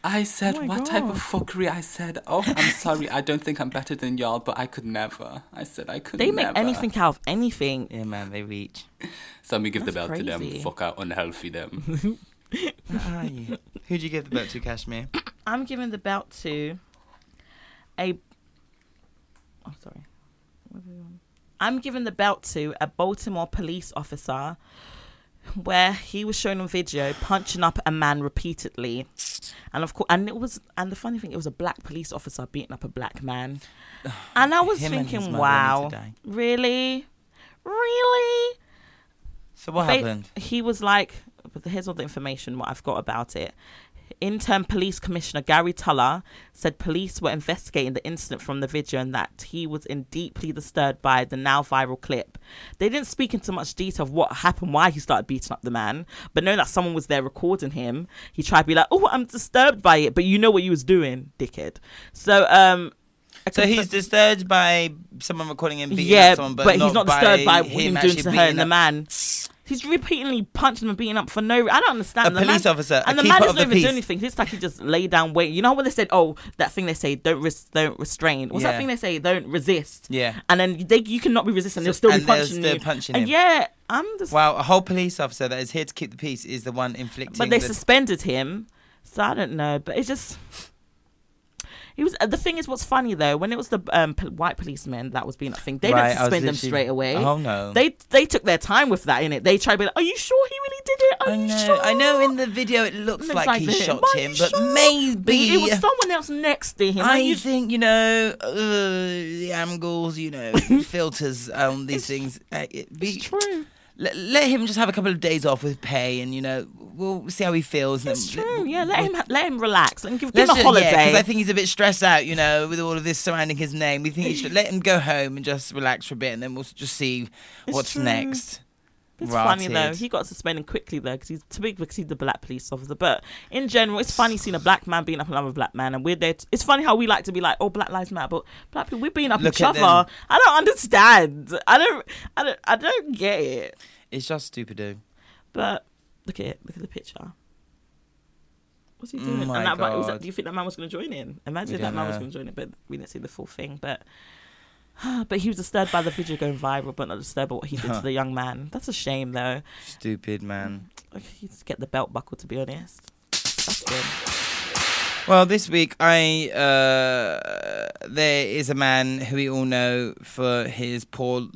I said, Oh my what type of God. fuckery? I said, oh, I'm sorry. I don't think I'm better than y'all, but I could never. I said, I could never. They make anything out of anything. Yeah, man, they reach. So let me give the That's belt to them. Fuck out unhealthy them. Where are you? Who'd you give the belt to, Cashmere? I'm giving the belt to a. Oh, sorry. What are we on? I'm giving the belt to a Baltimore police officer where he was shown on video punching up a man repeatedly. And of course, and it was, and the funny thing, it was a black police officer beating up a black man. And I was Him thinking, mother need to wow, really? Really? So what Ba- happened? He was like, but here's all the information what I've got about it. Interim Police Commissioner Gary Tuggle said police were investigating the incident from the video and that he was in deeply disturbed by the now viral clip. They didn't speak into much detail of what happened, why he started beating up the man, but knowing that someone was there recording him, he tried to be like, "Oh, I'm disturbed by it," but you know what you was doing, dickhead. So, um, So he's disturbed by someone recording him beating yeah, up someone, but, he's not disturbed by him, doing to her and the man. He's repeatedly punching and beating up for no. I don't understand. A The police man- officer, a and the man doesn't even do anything. It's like he just lay down, wait. You know when they said, "Oh, that thing they say, don't res- don't restrain." What's Yeah. that thing they say? Don't resist. Yeah. And then they you cannot be resisting. They'll So- still be and they'll punching still you. punching and him. yeah, I'm just. Wow, a whole police officer that is here to keep the peace is the one inflicting. But they the- suspended him, so I don't know. But it's just. He was. The thing is, what's funny though, when it was the um, p- white policeman that was being that thing, they Right, didn't suspend them straight away. Oh, no. They they took their time with that in it. They tried to be like, "Are you sure he really did it? Are I you know, sure?" I know. In the video, it looks Looks like, like he it. shot are him, but sure? maybe it was someone else next to him. I you- think you know uh, the angles, you know, filters on these things. Uh, it be, it's true. Let, let him just have a couple of days off with pay, and you know we'll see how he feels. It's true. Yeah, let him let him relax. Let him give, give him a holiday. Yeah, because I think he's a bit stressed out, you know, with all of this surrounding his name. We think he should let him go home and just relax for a bit, and then we'll just see It's what's true. next. It's funny though. He got suspended quickly though because he's too big because he's the black police officer. But in general, it's funny seeing a black man beating up another black man, and we're there. it's funny how we like to be like, "Oh, Black Lives Matter," but black people we're beating up Look each other. them. I don't understand. I don't. I don't. I don't get it. It's just stupid, dude. But look at it. Look at the picture. What's he Oh doing? my and that, was that, do you think that man was going to join in? Imagine that man was going to join in, but we didn't see the full thing. But but he was disturbed by the video going viral, but not disturbed by what he did to the young man. That's a shame, though. Stupid man. He just get the belt buckle, to be honest. That's good. Well, this week I uh, there is a man who we all know for his poor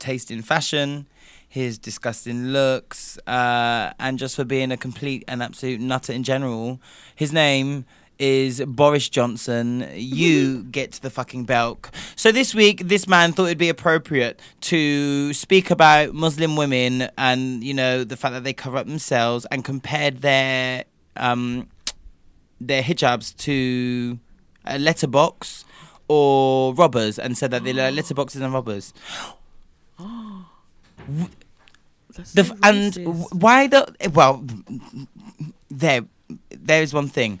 taste in fashion, his disgusting looks, uh, and just for being a complete and absolute nutter in general. His name is Boris Johnson. You get the fucking belt. So this week, this man thought it'd be appropriate to speak about Muslim women and you know the fact that they cover up themselves and compared their um, their hijabs to a letterbox or robbers and said that they are letterboxes and robbers. The, f- and why the well there there is one thing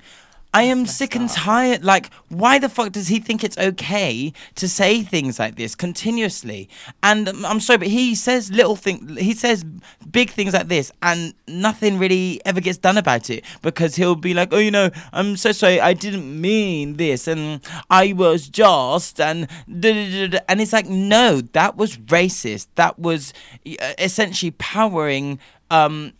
I am sick and tired. Like, why the fuck does he think it's okay to say things like this continuously? And um, I'm sorry, but he says little things. He says big things like this, and nothing really ever gets done about it because he'll be like, "Oh, you know, I'm so sorry, I didn't mean this, and I was just," and da, da, da, da. and it's like, no, that was racist. That was uh, essentially powering. Um,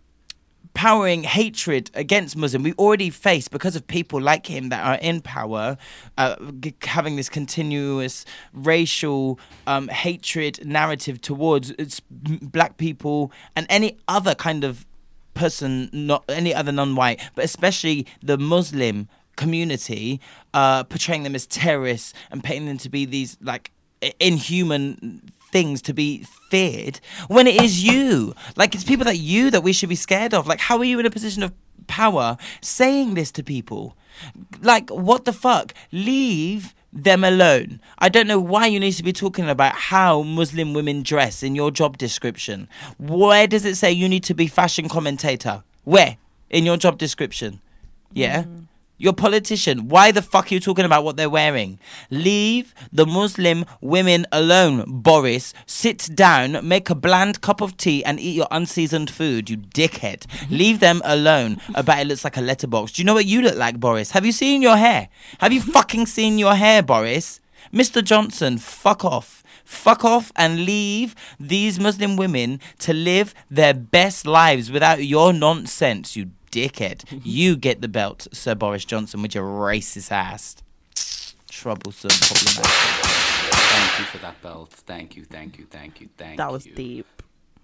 powering hatred against Muslim. We already face because of people like him that are in power, uh, g- having this continuous racial um, hatred narrative towards it's black people and any other kind of person, not any other non-white, but especially the Muslim community, uh, portraying them as terrorists and painting them to be these like inhuman things to be feared when it is you. Like it's people like you that we should be scared of. Like how are you in a position of power saying this to people? Like what the fuck? Leave them alone. I don't know why you need to be talking about how muslim women dress in your job description. Where does it say you need to be fashion commentator? Where? In your job description. Yeah mm. You're a politician. Why the fuck are you talking about what they're wearing? Leave the Muslim women alone, Boris. Sit down, make a bland cup of tea, and eat your unseasoned food, you dickhead. Leave them alone. About it looks like a letterbox. Do you know what you look like, Boris? Have you seen your hair? Have you fucking seen your hair, Boris? Mr. Johnson, fuck off. Fuck off and leave these Muslim women to live their best lives without your nonsense, you dickhead. you get the belt, Sir Boris Johnson, with your racist ass. Troublesome, problematic. Thank you for that belt. Thank you, thank you, thank you, thank you. That you. was deep,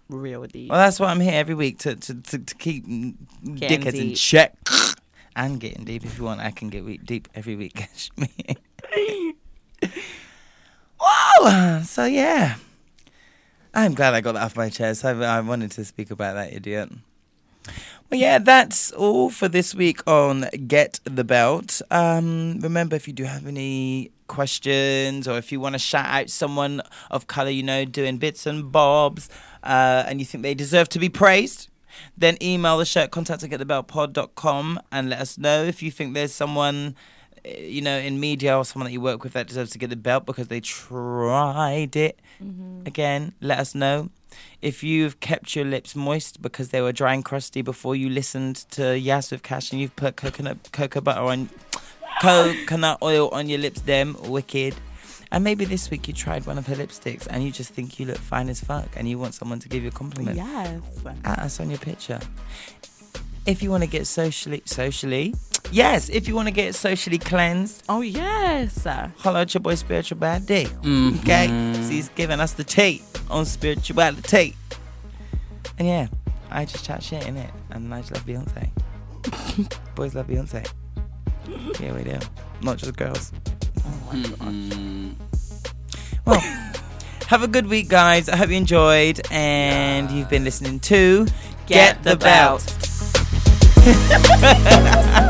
real deep. Well, that's why I'm here every week to to, to, to keep Getting dickheads in check. And getting deep if you want. I can get deep every week. Catch So, yeah. I'm glad I got that off my chest. I, I wanted to speak about that idiot. Well, yeah, that's all for this week on Get the Belt. Um, remember, if you do have any questions or if you want to shout out someone of color you know doing bits and bobs uh, and you think they deserve to be praised, then email the show at contact at getthebeltpod.com and let us know if you think there's someone Eh, you know in media or someone that you work with that deserves to get the belt because they tried it mm-hmm. again let us know if you've kept your lips moist because they were dry and crusty before you listened to Yas with Cash and you've put coconut cocoa butter on coconut oil on your lips them wicked and maybe this week you tried one of her lipsticks and you just think you look fine as fuck and you want someone to give you a compliment Yes. at us on your picture. If you want to get socially, socially, yes. If you want to get socially cleansed, oh yes, holla at your boy Spiritual Bad mm-hmm. D. Okay, so he's giving us the tea on spirituality. And yeah, I just chat shit in it, and I just love Beyonce. Boys love Beyonce. Yeah, we do. Not just girls. Mm-hmm. Well, have a good week, guys. I hope you enjoyed, and you've been listening to Get the Belt. Hold